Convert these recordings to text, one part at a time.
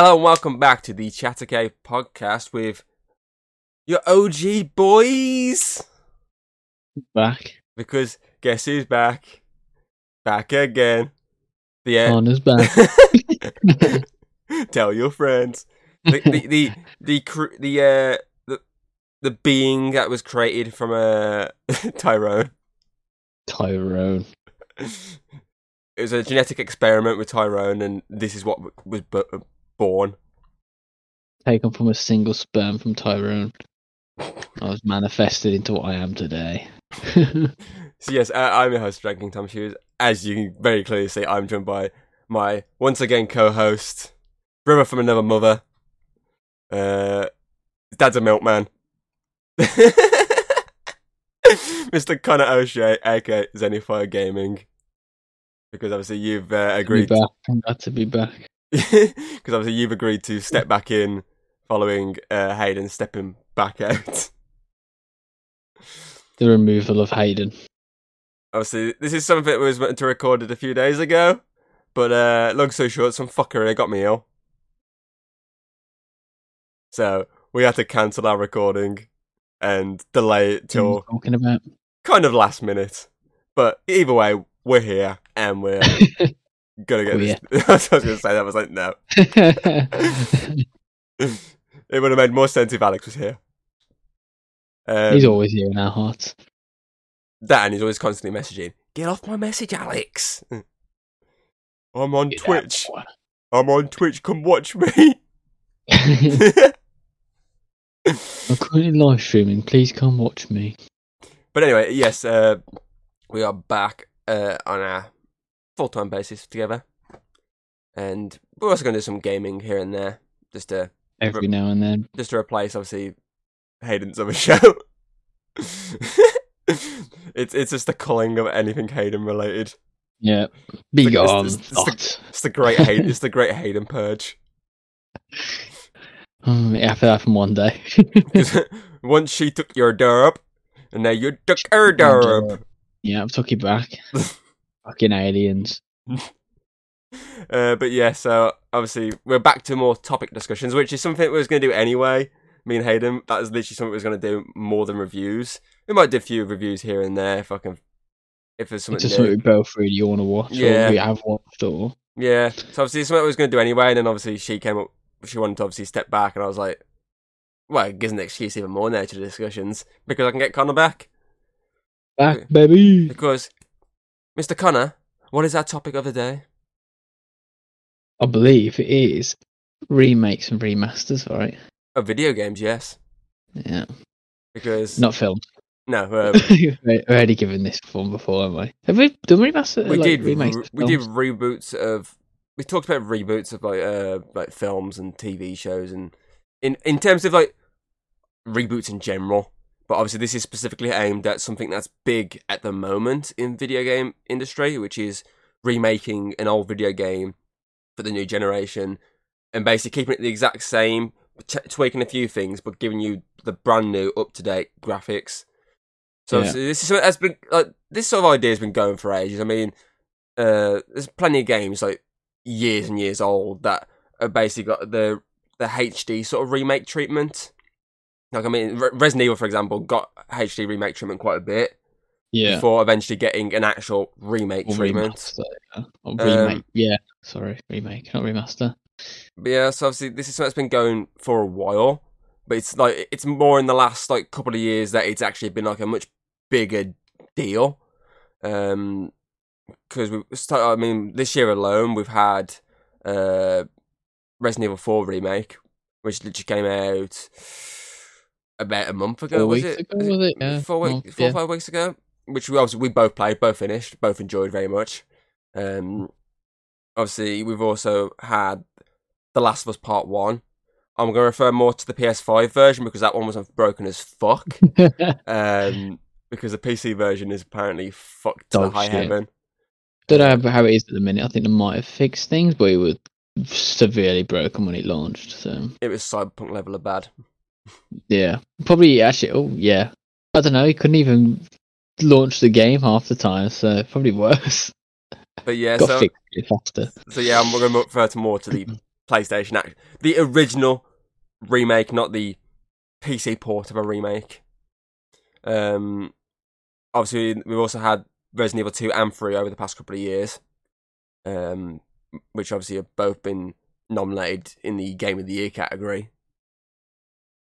Hello and welcome back to the Chatter Cave podcast with your OG boys. Back. Because guess who's back? Back again. The uh, Honor's back. Tell your friends. The the the the cr- the, uh, the the being that was created from uh, Tyrone. Tyrone. It was a genetic experiment with Tyrone, and this is what was bu- born. Taken from a single sperm from Tyrone. I was manifested into what I am today. So yes, uh, I'm your host, Drinking Tom Shoes. As you can very clearly see, I'm joined by my once again co-host, brother from another mother. Uh, dad's a milkman. Mr. Connor O'Shea, aka Zenify Gaming, because obviously you've uh, be agreed. back. I'm glad to be back. Because obviously you've agreed to step back in following uh, Hayden stepping back out. The removal of Hayden. Obviously, this is something that was meant to record it a few days ago, but uh, long story short, some fucker got me ill, so we had to cancel our recording and delay it What are you till talking about? kind of last minute. But either way, we're here and we're gonna get Oh, this. I was gonna say that I was like, no, it would have made more sense if Alex was here. Um, He's always here in our hearts. that and he's always constantly messaging, "Get off my message, Alex." I'm on Get Twitch. I'm on Twitch. Come watch me. I'm currently live streaming. Please come watch me. but anyway, yes, uh, we are back uh, on a full time basis together, and we're also going to do some gaming here and there, just to Every now and then. just to replace obviously Hayden's other show. it's it's just the culling of anything Hayden related. Yeah. Be It's- gone. it's- it's the- It's the great Hayden. it's the great Hayden purge. Um, it happened happen one day. once she took your derp, and now you took her derp. yeah, I've took you back. Fucking aliens. Uh, but yeah, so obviously we're back to more topic discussions, which is something we was going to do anyway. Me and Hayden, that is literally something we was going to do more than reviews. We might do a few reviews here and there if I can, if there's It's something just new. something we both really want to watch. Yeah. Or we have watched or. Yeah, so obviously it's something I was going to do anyway, and then obviously she came up, she wanted to obviously step back, and I was like, well, it gives an excuse even more now to the discussions because I can get Connor back. Back, baby! Because, Mr. Connor, what is our topic of the day? I believe it is remakes and remasters, right? Of video games, yes. Yeah. Because Not films. no, uh, We're already given this one before, haven't we? Have we done remasters? we like, did remakes re- we did reboots of we talked about reboots of like uh like films and TV shows and in in terms of like reboots in general. But obviously this is specifically aimed at something that's big at the moment in video game industry, which is remaking an old video game for the new generation and basically keeping it the exact same, t- tweaking a few things, but giving you the brand new, up to date graphics. So Yeah. this is has been like this sort of idea has been going for ages. I mean, uh, there's plenty of games like years and years old that are basically got the the HD sort of remake treatment. Like I mean, Re- Resident Evil, for example, got HD remake treatment quite a bit Yeah. before eventually getting an actual remake Or treatment. remaster, yeah. Or Um, yeah. Sorry, remake, not remaster. But yeah, so obviously this is something that's been going for a while, but it's like it's more in the last like couple of years that it's actually been like a much bigger deal. Um, because we start. I mean, this year alone we've had uh Resident Evil Four remake, which literally came out about a month ago. Four was weeks it? ago, was it? Yeah, four weeks, month, four or yeah. five weeks ago. Which we obviously we both played, both finished, both enjoyed very much. Um, obviously we've also had The Last of Us Part One. I'm going to refer more to the PS5 version because that one was broken as fuck. um, because the PC version is apparently fucked to the high shit. heaven. Don't know how it is at the minute. I think they might have fixed things, but it was severely broken when it launched. So It was cyberpunk level of bad. Yeah, probably actually. Oh yeah, I don't know. He couldn't even launch the game half the time, so probably worse. But yeah, Got so faster. so yeah, I'm going to refer to more to the PlayStation, act- the original remake, not the PC port of a remake. Um, obviously, we've also had Resident Evil 2 and 3 over the past couple of years, um, which obviously have both been nominated in the Game of the Year category,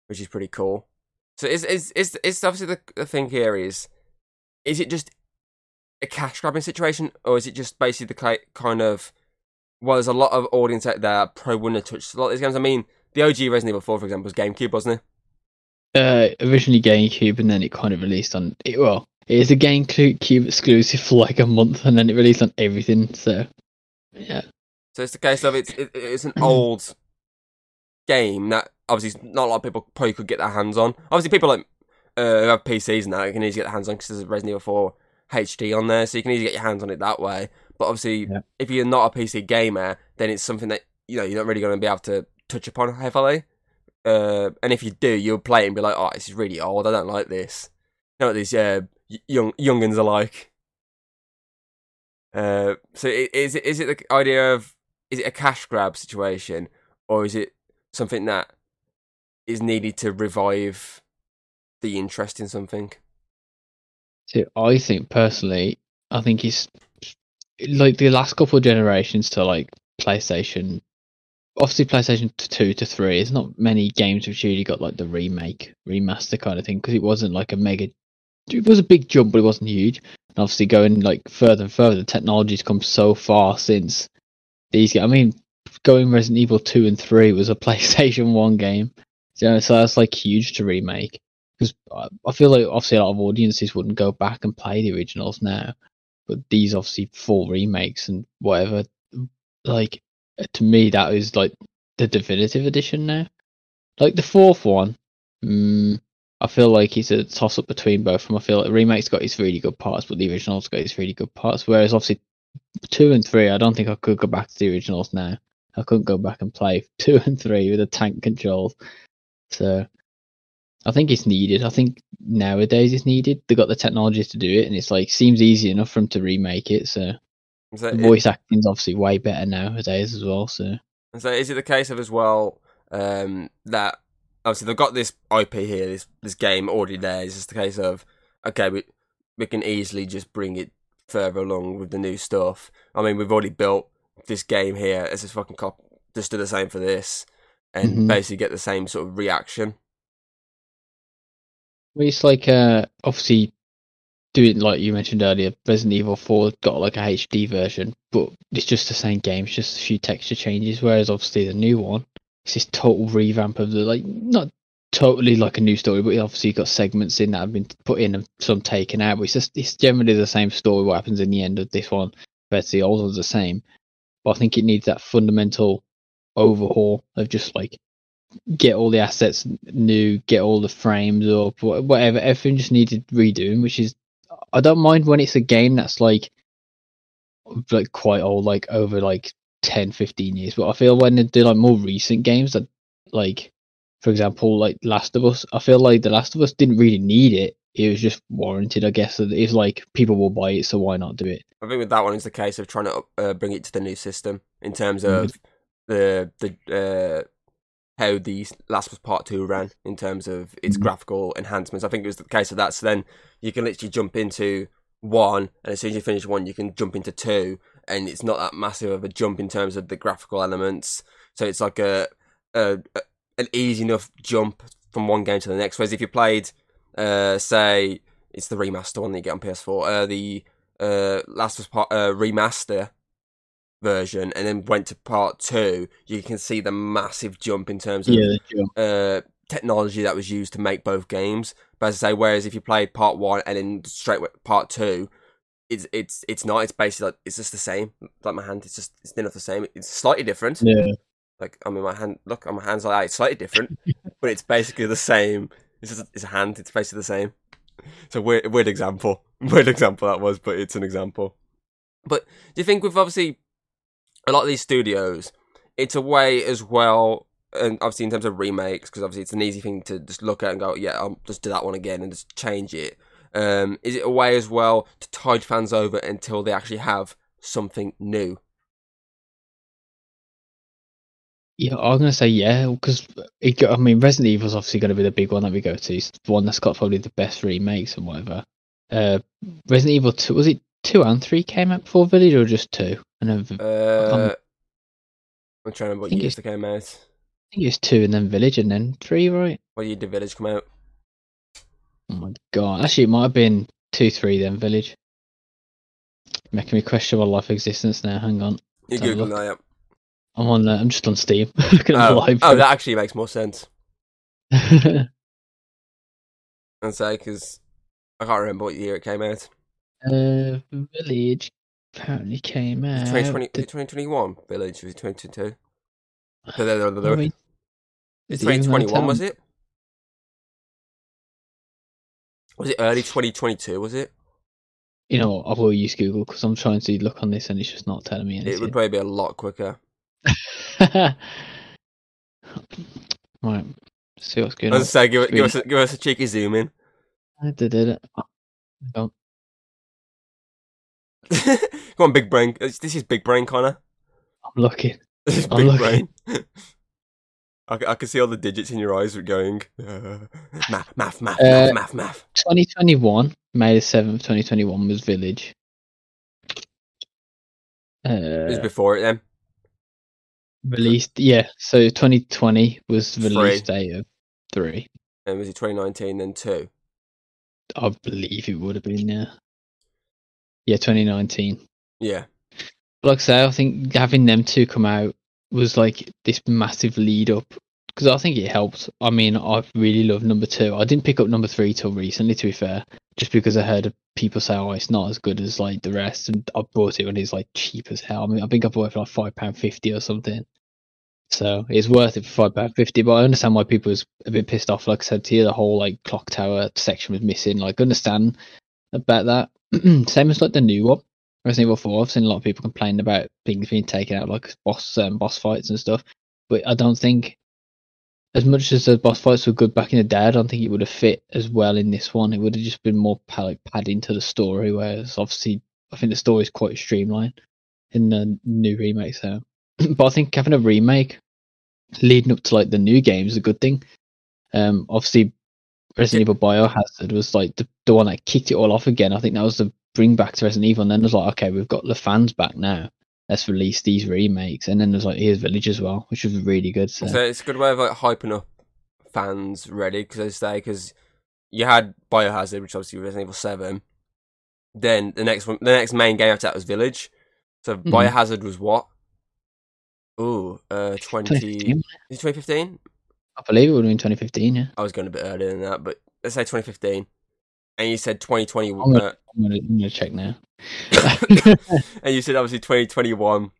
which is pretty cool. So, is is is is obviously the, the thing here is, is it just a cash grabbing situation, or is it just basically the kind of well, there's a lot of audience out there probably wouldn't have touched a lot of these games. I mean, the OG Resident Evil 4, for example, was GameCube, wasn't it? Uh, originally GameCube, and then it kind of released on it. Well, it is a GameCube exclusive for like a month, and then it released on everything. So, yeah. So it's the case of it's it, it's an old game that obviously not a lot of people probably could get their hands on. Obviously, people like uh, who have PCs now you can easily get their hands on because there's a Resident Evil 4 HD on there, so you can easily get your hands on it that way. But obviously, yeah. if you're not a PC gamer, then it's something that you know you're not really going to be able to touch upon heavily. Uh, and if you do, you'll play it and be like, "Oh, this is really old. I don't like this." You know what these uh, young younguns are like. Uh, so is it is it the idea of is it a cash grab situation or is it something that is needed to revive the interest in something? So I think personally, I think it's like the last couple of generations to like PlayStation. Obviously, PlayStation two to three. There's not many games which really got like the remake, remaster kind of thing because it wasn't like a mega. It was a big jump, but it wasn't huge. And obviously, going like further and further, the technology's come so far since these. I mean, going Resident Evil two and three was a PlayStation one game, you so that's like huge to remake. Because I feel like obviously a lot of audiences wouldn't go back and play the originals now, but these obviously full remakes and whatever. Like to me, that is like the definitive edition now. Like the fourth one, mm, I feel like it's a toss up between both of them. I feel like the remake's got its really good parts, but the original's got its really good parts. Whereas obviously two and three, I don't think I could go back to the originals now. I couldn't go back and play two and three with the tank controls. So I think it's needed. I think nowadays it's needed. They've got the technology to do it, and it's like seems easy enough for them to remake it. So the voice acting is obviously way better nowadays as well. So, so is it the case of as well um, that obviously they've got this IP here, this this game already there. It's just the case of okay, we we can easily just bring it further along with the new stuff. I mean, we've already built this game here as a fucking cop. Just do the same for this, and mm-hmm. basically get the same sort of reaction. Well, it's like uh, obviously doing like you mentioned earlier. Resident Evil Four got like a HD version, but it's just the same game. It's just a few texture changes. Whereas obviously the new one, it's this total revamp of the like not totally like a new story, but obviously you've got segments in that have been put in and some taken out. But it's just it's generally the same story. What happens in the end of this one, but the old one's the same. But I think it needs that fundamental overhaul of just like get all the assets new, get all the frames up, whatever. Everything just needed redoing, which is I don't mind when it's a game that's like like quite old, like over like 10, 15 years. But I feel when they do like more recent games that like for example, like Last of Us, I feel like The Last of Us didn't really need it. It was just warranted, I guess. It's like people will buy it, so why not do it? I think with that one, it's the case of trying to uh, bring it to the new system in terms of mm-hmm. The the uh, how the Last of Us Part Two ran in terms of its mm-hmm. graphical enhancements. I think it was the case of that. So then you can literally jump into one, and as soon as you finish one, you can jump into two, and it's not that massive of a jump in terms of the graphical elements. So it's like a, a, a an easy enough jump from one game to the next. Whereas if you played, uh, say, it's the remaster one that you get on PS4, uh, the uh, Last of Us Part uh, remaster version and then went to part two, you can see the massive jump in terms of yeah, uh, technology that was used to make both games. But as I say, whereas if you play part one and then straight with part two, it's it's it's not. It's basically like it's just the same. Like my hand, it's just it's enough the same. It's slightly different. Yeah. Like I mean, my hand. Look, on my hands like that. It's slightly different, but it's basically the same. It's just it's a hand. It's basically the same. It's a weird weird example. Weird example that was, but it's an example. But do you think with obviously a lot of these studios, it's a way as well, and obviously in terms of remakes, because obviously it's an easy thing to just look at and go, yeah, I'll just do that one again and just change it. Um, is it a way as well to tide fans over until they actually have something new? Yeah, I'm gonna say yeah because I mean Resident Evil is obviously going to be the big one that we go to. It's the one that's got probably the best remakes and whatever. Uh, Resident Evil Two was it two and three came out before Village or just two? And then Uh, I'm trying to remember what years they came out. I think it's two and then Village and then three, right? What year did Village come out? Oh my god! Actually, it might have been two, three, then Village. Making me question my life existence now. Hang on, You Let's have a Google that. I'm on. Uh, I'm just on Steam. Looking at the Oh, library. oh, that actually makes more sense. I'd say because I can't remember what year it came out. Uh, Village apparently came out. 2020, the- 2021 Village was it 2022. I mean, It's is it even 2021 was it? Was it early 2022? Was it? You know, what, I will use Google because I'm trying to look on this and it's just not telling me anything. It would probably be a lot quicker. right, see what's going on. say, give, give us a, give us a cheeky zoom in. I did it. Oh, hang on. Come on, big brain. This is big brain, Connor. I'm looking. This is I'm big looking. brain. I, I can see all the digits in your eyes were going. Uh, math, math, math, Uh, math, math, math. 2021, May the 7th, 2021 was Village. It was Uh, before it then. released, yeah. So 2020 was the release date of three. And was it 2019 then two? I believe it would have been, yeah. Yeah, 2019. Yeah. But like I say, I think having them two come out was like this massive lead up because I think it helped. I mean, I really love number two. I didn't pick up number three till recently, to be fair, just because I heard people say, "Oh, it's not as good as like the rest," and I bought it when it's like cheap as hell. I mean, I think I bought it for like five pound fifty or something. So it's worth it for five pound fifty. But I understand why people was a bit pissed off. Like I said to you, the whole like clock tower section was missing. Like, understand about that. Same as like the new one. Resident Evil 4, I've seen a lot of people complaining about things being taken out, like boss um, boss fights and stuff. But I don't think, as much as the boss fights were good back in the day, I don't think it would have fit as well in this one. It would have just been more like padding to the story, whereas obviously I think the story is quite streamlined in the new remake. So, but I think having a remake leading up to like the new game is a good thing. Um, obviously, Resident Evil Biohazard was like the, the one that kicked it all off again. I think that was the bring back to Resident Evil, and then it was like, okay, we've got the fans back now. Let's release these remakes, and then there's like here's Village as well, which was really good. So, So it's a good way of like hyping up fans ready because they say because you had Biohazard, which obviously was Resident Evil Seven. Then the next one, the next main game after that was Village. So Mhm. Biohazard was what? Ooh, uh, twenty. 2015, Is it 2015? I believe it would have been 2015. Yeah, I was going a bit earlier than that, but let's say 2015. And you said 2020. I'm gonna- Uh, I'm gonna, I'm gonna check now. and you said obviously 2021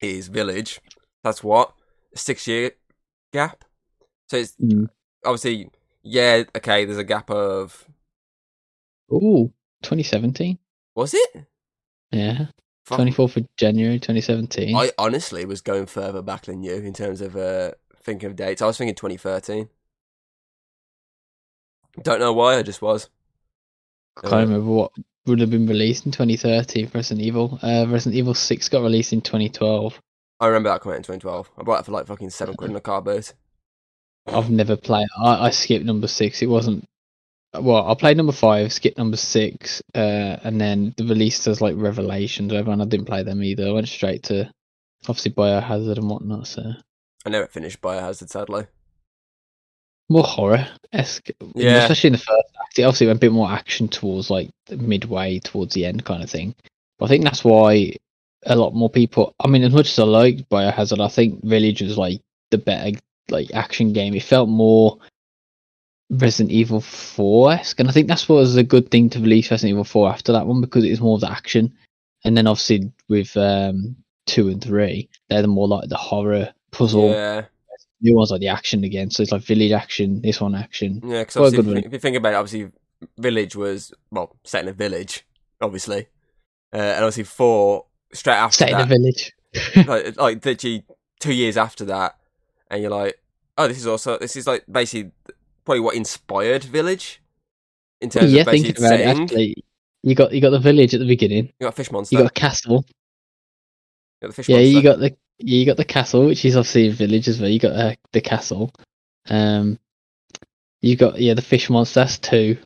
is Village. That's what a six year gap. So it's Mm. obviously yeah. Okay, there's a gap of Ooh, 2017. was it? Yeah, Fuck, 24th of January 2017. I honestly was going further back than you in terms of uh, thinking of dates. I was thinking 2013. Don't know why. I just was. I can't remember what would have been released in 2013 Resident Evil. Uh, Resident Evil 6 got released in 2012. I remember that coming out in 2012. I bought it for like fucking seven quid in a car boot. I've never played. I, I skipped number six. It wasn't. Well, I played number five, skipped number six, uh, and then the release does like Revelations, whatever, and I didn't play them either. I went straight to obviously Biohazard and whatnot. So I never finished Biohazard, sadly. more horror esque, Yeah. especially in the first act. It obviously went a bit more action towards like midway towards the end kind of thing. But I think that's why a lot more people. I mean, as much as I liked Biohazard, I think Village was like the better like action game. It felt more Resident Evil 4 esque, and I think that's what was a good thing to release Resident Evil 4 after that one because it was more of the action. And then obviously with um, two and three, they're the more like the horror puzzle. Yeah, New ones like the action again, so it's like village action, this one action. yeah. Because if, you- if you think about it, obviously, Village was well set in a village, obviously, uh, and obviously four straight after Set in a village. like like literally two years after that, and you're like, oh, this is also this is like basically probably what inspired Village in terms yeah, of basically thinking about it, setting. actually, you got you got the village at the beginning. You got a fish monster. You got a castle. You got the fish Yeah, monster. you got the you got the castle, which is obviously a village as well. You got uh, the castle. Um, you got yeah the fish monsters too.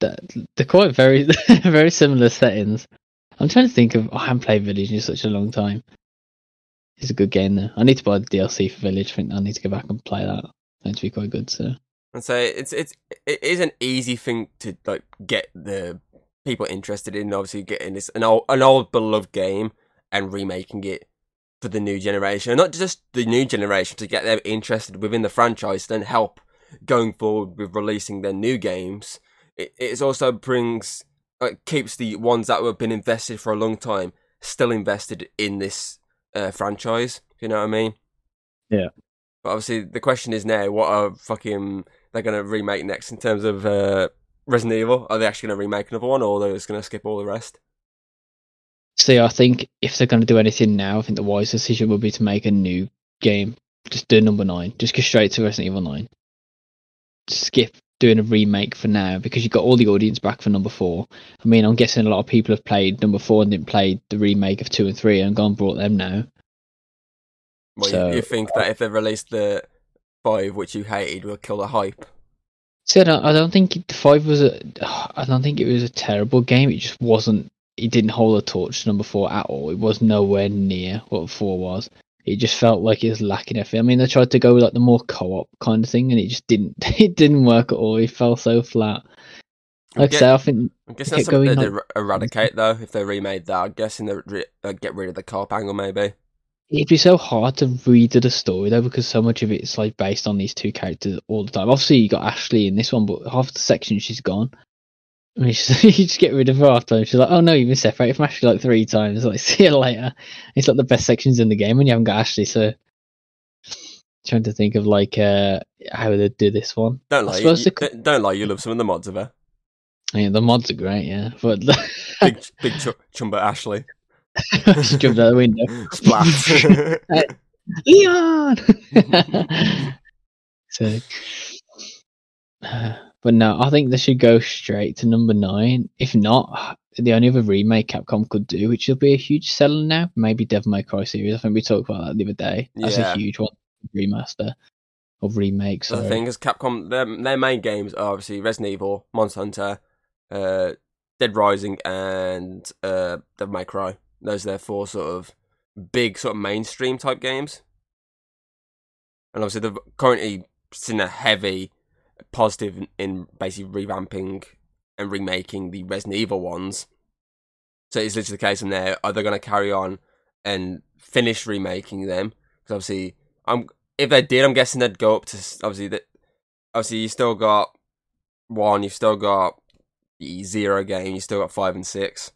That they're quite very very similar settings. I'm trying to think of. Oh, I haven't played Village in such a long time. It's a good game though. I need to buy the DLC for Village. I think I need to go back and play that. It's going to be quite good. So And so it's it's it is an easy thing to like get the people interested in. Obviously, getting this an old an old beloved game and remaking it for the new generation, and not just the new generation to get them interested within the franchise, then help going forward with releasing their new games. It it also brings keeps the ones that have been invested for a long time still invested in this uh, franchise. You know what I mean? Yeah. But obviously, the question is now: what are fucking they're going to remake next in terms of uh, Resident Evil? Are they actually going to remake another one, or are they just going to skip all the rest? See, I think if they're going to do anything now, I think the wise decision would be to make a new game. Just do number nine. Just go straight to Resident Evil Nine. Skip doing a remake for now because you got all the audience back for number four. I mean, I'm guessing a lot of people have played number four and didn't play the remake of two and three and gone and brought them now. Well, So- you, you think that if they released the five, which you hated, will kill the hype? See, I don't, I don't think the five was a. I don't think it was a terrible game. It just wasn't. It didn't hold a torch to number four at all. It was nowhere near what four was. It just felt like it was lacking everything. I mean, they tried to go with like the more co-op kind of thing, and it just didn't. It didn't work at all. It fell so flat. Like I Get- say, I think I guess that's something they'd er- eradicate though if they remade that. I'm guessing they'd re- get rid of the co-op angle maybe. it'd be so hard to redo the story though, because so much of it's like based on these two characters all the time. Obviously, you got Ashley in this one, but half the section she's gone. I mean, she's, you just get rid of her after. She's like, "Oh no, you've been separated from Ashley like three times." Like, see you later. It's like the best sections in the game when you haven't got Ashley. So, trying to think of like uh how they do this one. Don't lie, you, the- don't- don't lie. You love some of the mods of her. Yeah, the mods are great, yeah, but Big, big ch- chumba Ashley. she jumped out the window. Splat. Leon. so, uh, but no, I think they should go straight to number nine. If not, the only other remake Capcom could do, which will be a huge seller now, maybe Devil May Cry series. I think we talked about that the other day. That's Yeah. a huge one, remaster of remake. So So the thing is, Capcom, their, their main games are obviously Resident Evil, Monster Hunter, uh, Dead Rising, and uh, Devil May Cry. Those are their four sort of big, sort of mainstream type games. And obviously, they've currently seen a heavy positive in, basically revamping and remaking the Resident Evil ones. So it's literally the case of there. are they going to carry on and finish remaking them? Because obviously, I'm if they did, I'm guessing they'd go up to obviously that. Obviously, you still got one. You've still got the zero game. You still got five and six.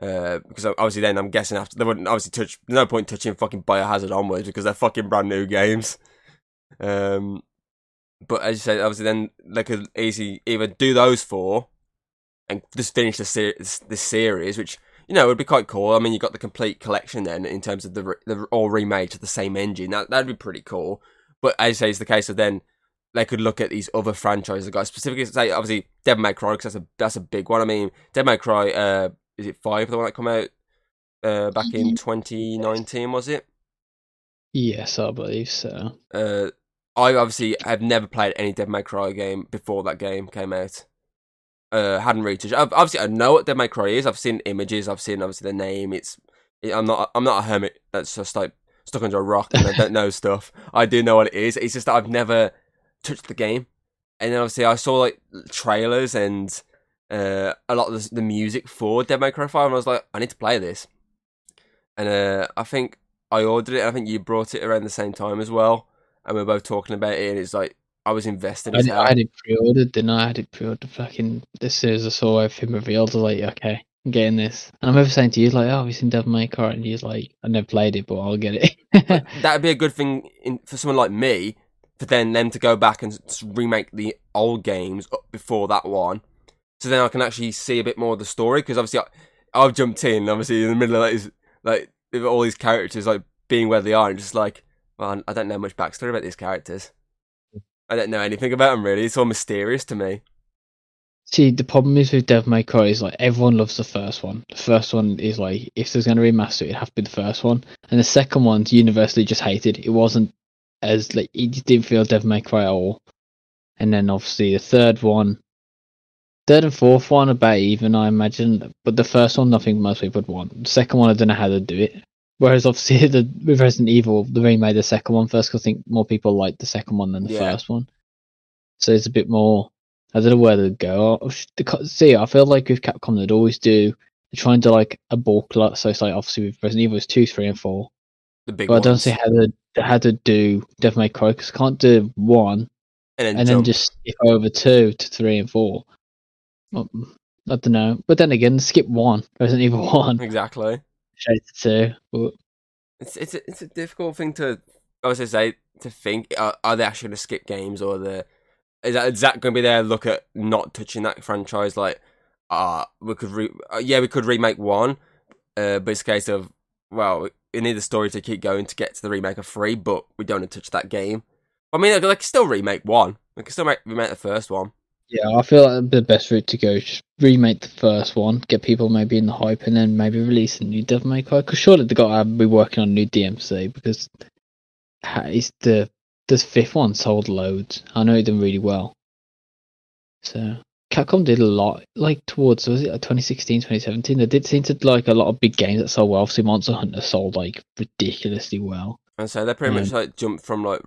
Uh, because obviously, then I'm guessing after they wouldn't obviously touch. No point touching fucking Biohazard onwards because they're fucking brand new games. Um, but as you said, obviously, then they could easily either do those four and just finish the ser- this series, which you know would be quite cool. I mean, you got the complete collection then in terms of the re- the all remade to the same engine. That that'd be pretty cool. But as you say, it's the case of then they could look at these other franchises, guys. Specifically, say obviously Devil May Cry because that's a that's a big one. I mean, Devil May Cry, uh, is it five the one that come out uh back in 2019? Was it? yes, I believe so. Uh, I obviously have never played any Devil May Cry game before that game came out. Uh, hadn't researched. I've, obviously, I know what Devil May Cry is. I've seen images. I've seen obviously the name. It's. it- I'm not. I'm not a hermit that's just like stuck under a rock and I don't know stuff. I do know what it is. It's just that I've never touched the game. And then obviously I saw like trailers and uh, a lot of the, the music for Devil May Cry 5 and I was like, I need to play this. And uh, I think I ordered it. I think you brought it around the same time as well and we are both talking about it, and it's like I was invested I, as did- hell. I had it pre-ordered, didn't I? I had it pre-ordered fucking as soon as I saw everything revealed. I was like, okay, I'm getting this. And I remember saying to you, like, oh, have you seen Devil May Cry? And you're like, I never played it, but I'll get it. That'd be a good thing in, for someone like me, for then them to go back and remake the old games before that one, so then I can actually see a bit more of the story. Because obviously, I, I've jumped in, obviously in the middle of is like all these characters like being where they are, and just like, well, I don't know much backstory about these characters. I don't know anything about them really. It's all mysterious to me. See, the problem is with Devil May Cry is like everyone loves the first one. The first one is like if there's going to be a master, it'd have to be the first one, and the second one's universally just hated. It wasn't as like it didn't feel Devil May Cry at all. And then obviously the third one, third and fourth one about even, I imagine. But the first one, I think most people would want. The second one, I don't know how to do it. Whereas obviously the with Resident Evil, they remade the second one first because I think more people like the second one than the Yeah. first one. So it's a bit more. I don't know where to go. Oh, sh- See, I feel like with Capcom, they'd always do. They're trying to like a bulk lot. So it's like obviously with Resident Evil, it's two, three, and four. The big But I don't see how to how to do Devil May Cry because can't do one and then, and then just skip over two to three and four. Well, I don't know. But then again, skip one, Resident Evil one, exactly. To. But It's it's a, it's a difficult thing to I was gonna say to think. Are, are they actually going to skip games or the is that is that going to be their look at not touching that franchise? Like, uh we could re- uh, yeah we could remake one, uh, but it's a case of well we need the story to keep going to get to the remake of three, but we don't want to touch that game. I mean, they can still remake one. They can still make, remake the first one. Yeah, I feel like the best route to go is remake the first one, get people maybe in the hype, and then maybe release a new Devil May Cry. Because surely they got to be working on a new DMC because it's the the fifth one sold loads. I know it done really well. So Capcom did a lot, like towards was it 2016, 2017? They did seem to like a lot of big games that sold well. Obviously, Monster Hunter sold like ridiculously well. And so they pretty much Mm. like jumped from like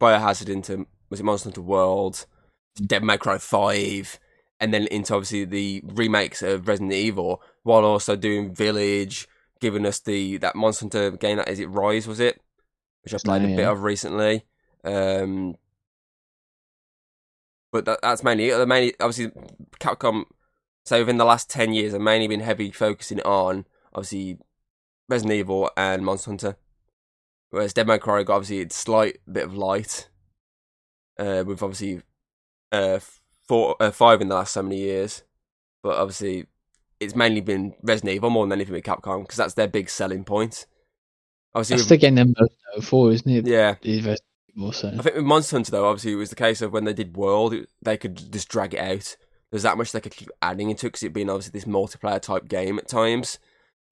Biohazard into was it Monster Hunter World, Devil May Cry Five, and then into obviously the remakes of Resident Evil, while also doing Village, giving us the that Monster Hunter game that is it Rise was it, which I played a bit yeah. of recently. Um, but that, that's mainly it. Mainly obviously Capcom. So within the last ten years, I've mainly been heavy focusing on obviously Resident Evil and Monster Hunter. Whereas Devil May Cry got obviously a slight bit of light, uh, with obviously uh, four, uh, five in the last so many years. But obviously, it's mainly been Resident Evil more than anything with Capcom because that's their big selling point. Obviously, That's with- the game they're most known for, isn't it? yeah. Is Resident Evil, so. I think with Monster Hunter though, obviously it was the case of when they did World, it, they could just drag it out. There's that much they could keep adding into it because it being obviously this multiplayer type game at times.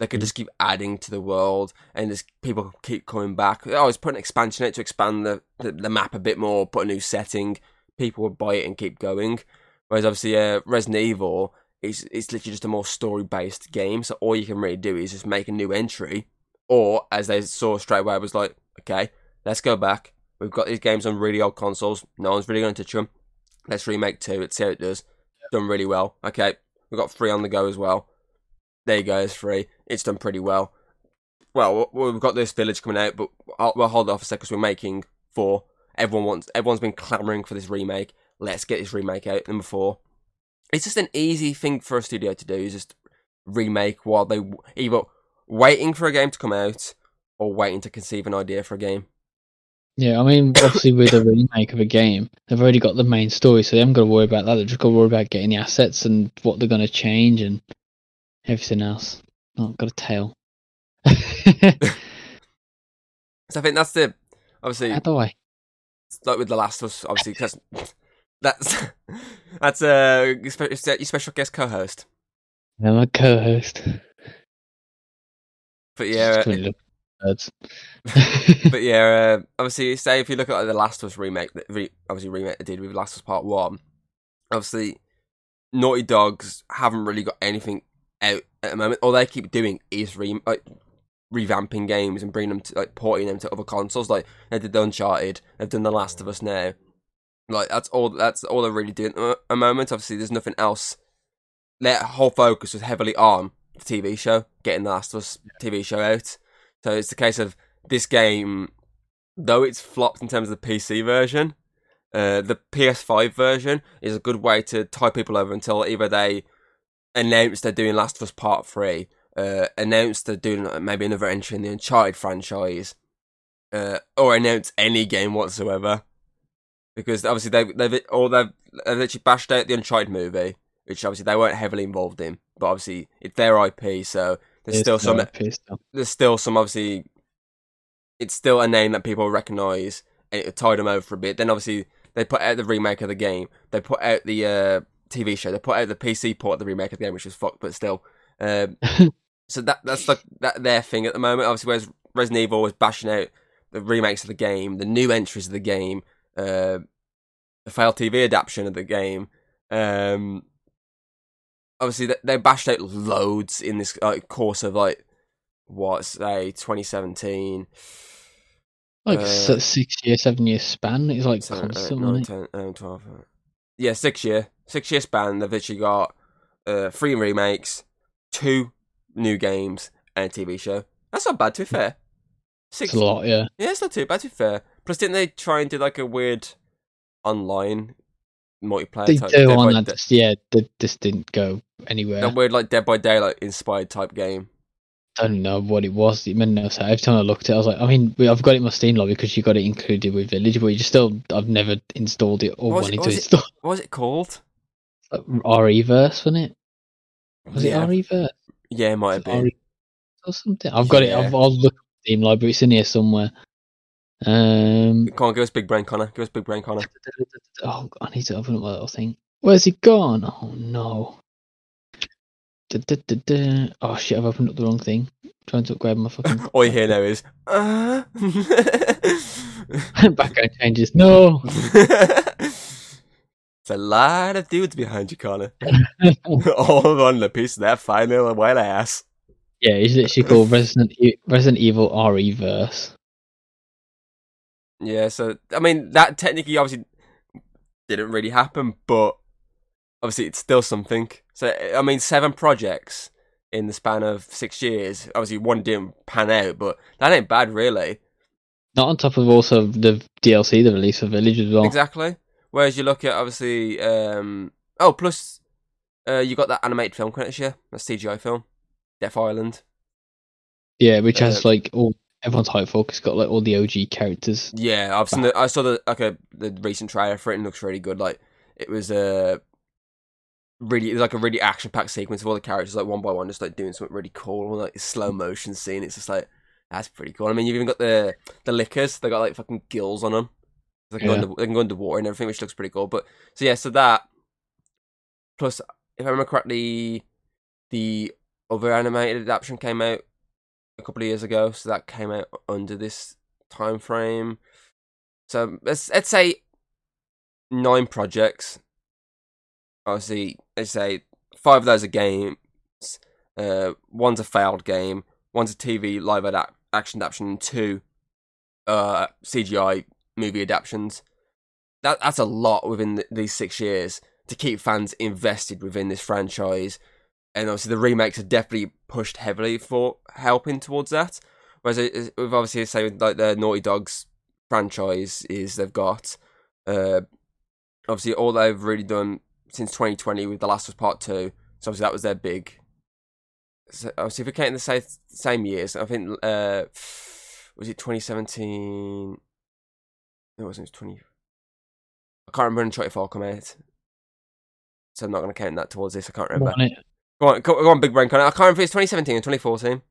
They could Mm. just keep adding to the world, and just people keep coming back. Oh, it's put an expansion out to expand the, the, the map a bit more, put a new setting. People would buy it and keep going. Whereas obviously, uh, Resident Evil is it's literally just a more story based game. So all you can really do is just make a new entry, or as they saw straight away, was like, okay, let's go back. We've got these games on really old consoles. No one's really going to touch them. Let's remake two. Let's see how it does. Done really well. Okay, we've got three on the go as well. There you go, it's free. It's done pretty well. Well, we've got this village coming out, but we'll hold off a second because we're making four. Everyone wants. Everyone's been clamoring for this remake. Let's get this remake out. Number four. It's just an easy thing for a studio to do. Is just remake while they either waiting for a game to come out or waiting to conceive an idea for a game. Yeah, I mean, obviously with a remake of a game, they've already got the main story, so they haven't got to worry about that. They've just got to worry about getting the assets and what they're going to change and everything else. Not got a tail. So I think that's the obviously How do I? Like with the Last of Us, obviously because that's that's uh, your special guest co-host. I'm a co-host. But yeah, Just really look at birds. but yeah, uh, obviously, say if you look at like, the Last of Us remake, that re- obviously remake they did with Last of Us Part One, obviously, Naughty Dogs haven't really got anything out at the moment. All they keep doing is re- like revamping games and bringing them to like porting them to other consoles. Like they did the Uncharted, they've done the Last of Us now. Like that's all. That's all they're really doing at the moment. Obviously, there's nothing else. Their whole focus was heavily on the TV show, getting the Last of Us TV show out. So it's the case of this game, though it's flopped in terms of the PC version, uh, the PS5 version is a good way to tie people over until either they announce they're doing Last of Us Part 3, uh, announce they're doing uh, maybe another entry in the Uncharted franchise, uh, or announce any game whatsoever. Because obviously they've, they've, or they've, they've literally bashed out the Uncharted movie, which obviously they weren't heavily involved in, but obviously it's their IP, so there's still some no IP still. there's still some obviously it's still a name that people recognise and it tied them over for a bit. Then obviously they put out the remake of the game. They put out the uh, TV show. They put out the PC port of the remake of the game, which was fucked, but still. Um, so that that's like that their thing at the moment. Obviously, whereas Resident Evil was bashing out the remakes of the game, the new entries of the game, uh, the failed TV adaptation of the game. Um, obviously, they, they bashed out loads in this like course of like what say 2017. Like Uh, six year, seven year span. It's like seven, eight, constant, nine, 10, 12. uh, Yeah, six year, six year span. They've literally got uh, three remakes, two new games, and a TV show. That's not bad, to be fair. Six, It's a lot, yeah. yeah, it's not too bad, to be fair. Plus, didn't they try and do like a weird online multiplayer? They type, do Dead on that. Just, yeah, they, this didn't go anywhere. that weird like Dead by Daylight inspired type game. I don't know what it was. It made no sense. Every time I looked at it, I was like, I mean, I've got it in my Steam lobby because you got it included with Village, but you just still, I've never installed it or was it- wanted to was it- install What was it called? REverse, wasn't it? Was yeah, it REverse? Yeah, it might have been. Or something? I've got Yeah. it. I've, I'll look at Steam library. It's in here somewhere. Um, Come on, give us big brain, Connor. Give us big brain, Connor. oh, I need to open up my little thing. Where's he gone? Oh no. Da, da, da. Oh shit! I've opened up the wrong thing. trying to upgrade my fucking All you hear now is. Uh... background changes. No. It's a lot of dudes behind you, Connor. All on the piece of that fine little white ass. Yeah, it's literally called Resident e- Resident Evil RE-verse. Yeah, so I mean that technically obviously didn't really happen, but obviously it's still something. So I mean, seven projects in the span of six years. Obviously, one didn't pan out, but that ain't bad, really. Not on top of also the DLC, the release of Village as well. Exactly. Whereas you look at obviously, um, oh, plus uh, you got that animated film credits, yeah, that CGI film, Death Island. Yeah, which has Uh, like all everyone's hype for. 'cause It's got like all the OG characters. Yeah, I've seen the. I saw the like a the recent trailer for it and it looks really good. Like it was a really it was like a really action packed sequence of all the characters like one by one just like doing something really cool, like slow motion scene. It's just like that's pretty cool. I mean, you've even got the the lickers. They got like fucking gills on them. They can, go Yeah. under, they can go underwater and everything, which looks pretty cool. But so yeah, so that plus, if I remember correctly, the other animated adaptation came out a couple of years ago, so that came out under this time frame. So let's let's say nine projects. Obviously, let's say five of those are games. Uh, one's a failed game. One's a TV live adapt- action adaptation. And two, uh, CGI movie adaptations. That that's a lot within th these six years to keep fans invested within this franchise. And obviously, the remakes are definitely pushed heavily for helping towards that. Whereas with obviously say with, like the Naughty Dogs franchise is they've got uh obviously all they've really done since 2020 with The Last of Us Part Two. So obviously that was their big. So obviously, if we count in the same same years, I think uh was it 2017? No, it wasn't. It was 20. I can't remember when 4 came out. So I'm not going to count that towards this. I can't remember. On. Go on, go, go on, Big Brain. Connor. I can't remember if it's 2017 or 2014.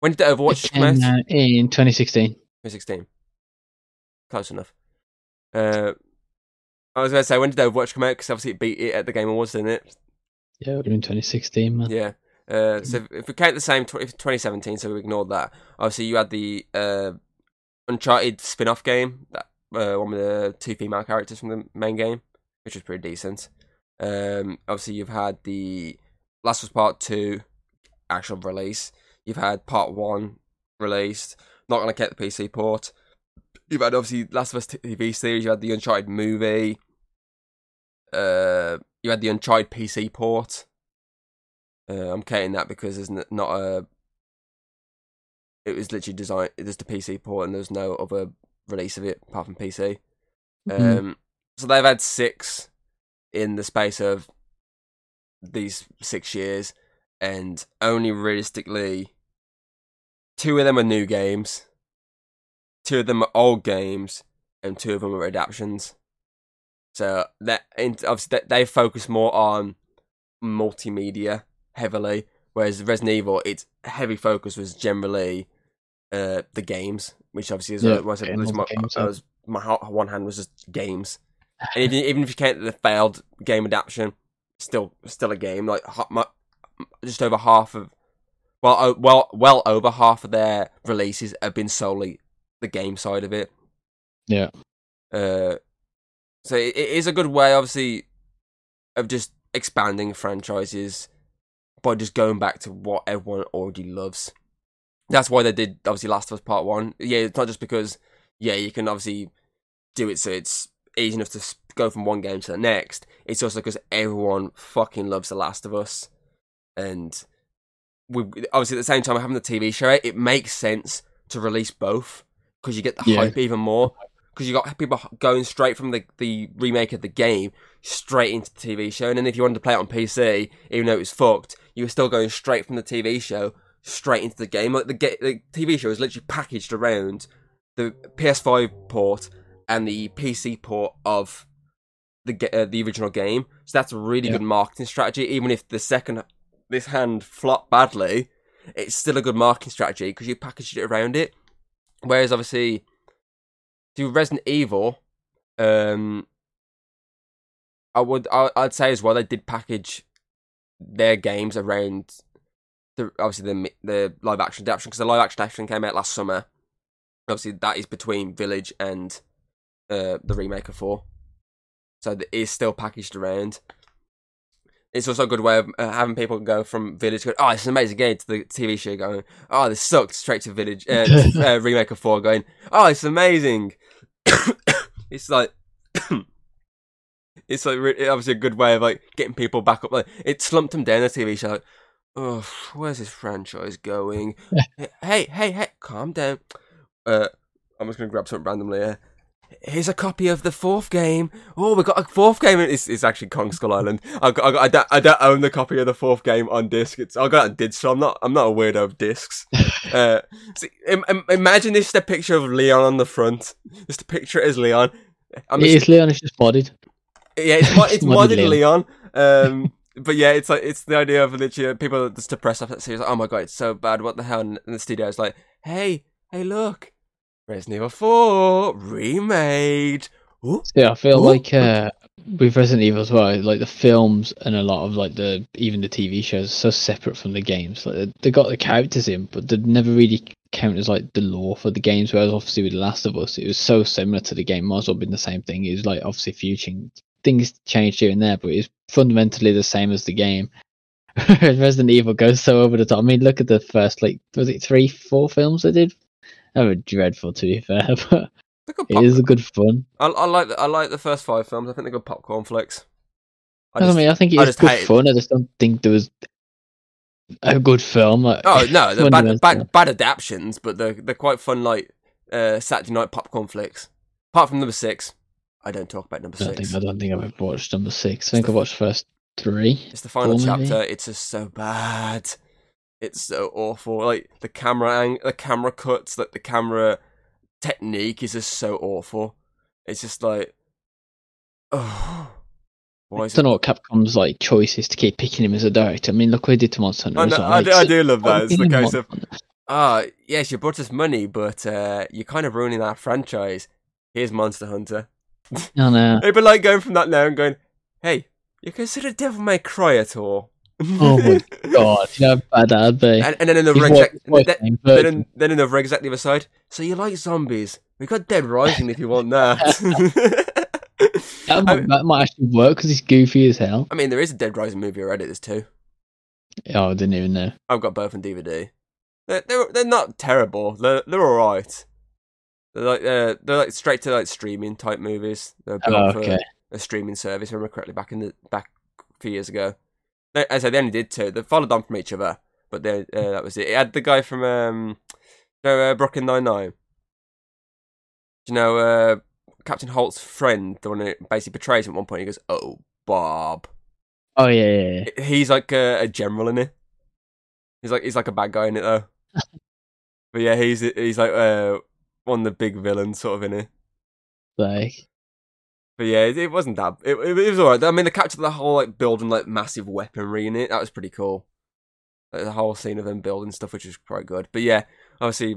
When did the Overwatch come out? out in 2016. 2016. Close enough. Uh, I was going to say, when did the Overwatch come out? Because obviously it beat it at the Game Awards, didn't it? Yeah, it would have been 2016, man. Yeah. Uh, so if, if we count the same, tw- 2017, so we ignored that. Obviously, you had the uh, Uncharted spin off game, that uh, one with the two female characters from the main game, which was pretty decent. Um, obviously, you've had the Last of Us Part 2 actual release. You've had Part 1 released. Not going to get the PC port. You've had obviously Last of Us TV series. You had the Uncharted movie. Uh, you had the Uncharted PC port. Uh, I'm counting that because there's not a. It was literally designed. There's the PC port, and there's no other release of it apart from PC. Mhm. Um, so they've had six in the space of these six years, and only realistically, two of them are new games, two of them are old games, and two of them are adaptations. So that obviously they- they focus more on multimedia heavily, whereas Resident Evil, its heavy focus was generally uh, the games, which obviously is Yeah, uh, was, getting was my, games I out. was my ho- one hand was just games, and even even if you count the failed game adaptation, still still a game. Like ha- mu- just over half of well well well over half of their releases have been solely the game side of it. Yeah. Uh, so it, it is a good way, obviously, of just expanding franchises by just going back to what everyone already loves. That's why they did obviously Last of Us Part One. Yeah, it's not just because yeah you can obviously do it so it's easy enough to go from one game to the next. It's also because everyone fucking loves The Last of Us, and we obviously at the same time having the TV show, it, it makes sense to release both because you get the Yeah. hype even more. Because you got people going straight from the, the remake of the game straight into the TV show, and then if you wanted to play it on PC, even though it was fucked, you were still going straight from the TV show straight into the game. Like the, ga- the TV show is literally packaged around the PS5 port and the PC port of the ga- uh, the original game. So that's a really Yeah. good marketing strategy. Even if the second this hand flopped badly, it's still a good marketing strategy because you packaged it around it. Whereas obviously, to Resident Evil, um, I would I, I'd say as well they did package their games around the obviously the the live action adaptation because the live action adaptation came out last summer. Obviously, that is between Village and uh, the remake of Four, so it is still packaged around. It's also a good way of uh, having people go from Village, go, oh, it's an amazing game, to the TV show going, oh, this sucked, straight to Village, uh, to, uh, remake of Four, going, oh, it's amazing. it's like, it's like obviously a good way of like getting people back up. Like it slumped them down the TV show. Like, oh, where's this franchise going? hey, hey, hey, calm down. Uh, I'm just gonna grab something randomly. Here. Here's a copy of the fourth game. Oh, we got a fourth game. It's, it's actually Kong Skull Island. I, got, I, got, I, don't, I don't own the copy of the fourth game on disc. It's I got it on disc, so I'm not I'm not a weirdo of discs. uh, see, im- im- imagine this: is a picture of Leon on the front. Just a picture as Leon. I'm It just- is Leon. It's just modded. yeah, it's, mo- it's Modded modded Leon. Um, but yeah, it's like it's the idea of literally people just depressed off that series. Like, oh my god, it's so bad. What the hell? And the studio's like, hey, hey, look, Resident Evil Four remade. Ooh. Yeah, I feel Ooh. like uh, with Resident Evil as well, like the films and a lot of like the even the TV shows are so separate from the games. Like they, got the characters in, but they never really count as like the lore for the games. Whereas obviously with The Last of Us, it was so similar to the game. Might as well been the same thing. It was like obviously future things change here and there, but it's fundamentally the same as the game. Resident Evil goes so over the top. I mean, look at the first like was it three, four films they did? They were dreadful to be fair, but it pop- a good fun. I, I like the, I like the first five films. I think they're good popcorn flicks. I I, mean, I think it I is good hate- fun. I just don't think there was a good film. Like, oh no, they're bad, bad bad adaptions, but they're they're quite fun. Like uh, Saturday night popcorn flicks. Apart from number six, I don't talk about number I six. think I don't think I've ever watched number six. I think I watched the first three. It's the final Four, maybe? chapter. It's just so bad. It's so awful. Like the camera ang- the camera cuts, like the camera technique is just so awful. It's just like, oh, I don't it? know what Capcom's like choice is to keep picking him as a director. I mean, look what he did to Monster Hunter. I, know. I, Like, do, I do love that. It's the case of, ah, yes, you brought us money, but uh, you're kind of ruining our franchise. Here's Monster Hunter. Oh, I know. It'd be like going from that now and going, hey, you consider Devil May Cry at all? Oh my God, you know how bad that'd be. and, and then in the His red voice- jack- then- Then, then another exactly the other side. So you like zombies? We got Dead Rising if you want that. That I, might, that might actually work because he's goofy as hell. I mean, there is a Dead Rising movie already. There's two. Oh, I didn't even know. I've got both on DVD. They're they're, they're not terrible. They're they're all right. They're like uh, they're like straight to like streaming type movies. They're built Oh, for a streaming service. If I remember correctly, back in the back a few years ago. They, as I said, they only did two. They followed on from each other, but they, uh, that was it. It had the guy from um, you know, uh, Brooklyn Nine Nine. You know, uh, Captain Holt's friend, the one who basically betrays him at one point. He goes, "Oh, Bob." Oh yeah, yeah, yeah. He's like a, a general in it. He's like he's like a bad guy in it though. but yeah, he's he's like uh, one of the big villains sort of in it. Like, But yeah, it, it wasn't that. It, it, it was alright. I mean, they captured the whole like building like massive weaponry in it. That was pretty cool. Like, the whole scene of them building stuff, which was quite good. But yeah, obviously,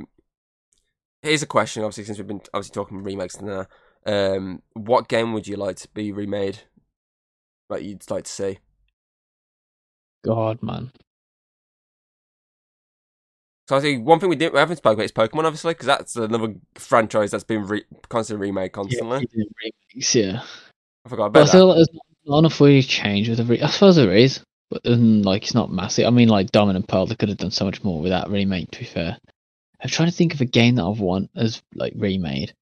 here's a question. Obviously, since we've been obviously talking remakes now, um, what game would you like to be remade? Like you'd like to see? God, man. So I think one thing we didn't we haven't spoken about is Pokemon, obviously, because that's another franchise that's been re- constantly remade constantly. Yeah, remakes, yeah. I forgot But I about that. feel like there's not enough really change with the. Re- I suppose there is, but then, like it's not massive. I mean, like Diamond and Pearl, they could have done so much more with that remake. To be fair, I'm trying to think of a game that I've won as like remade.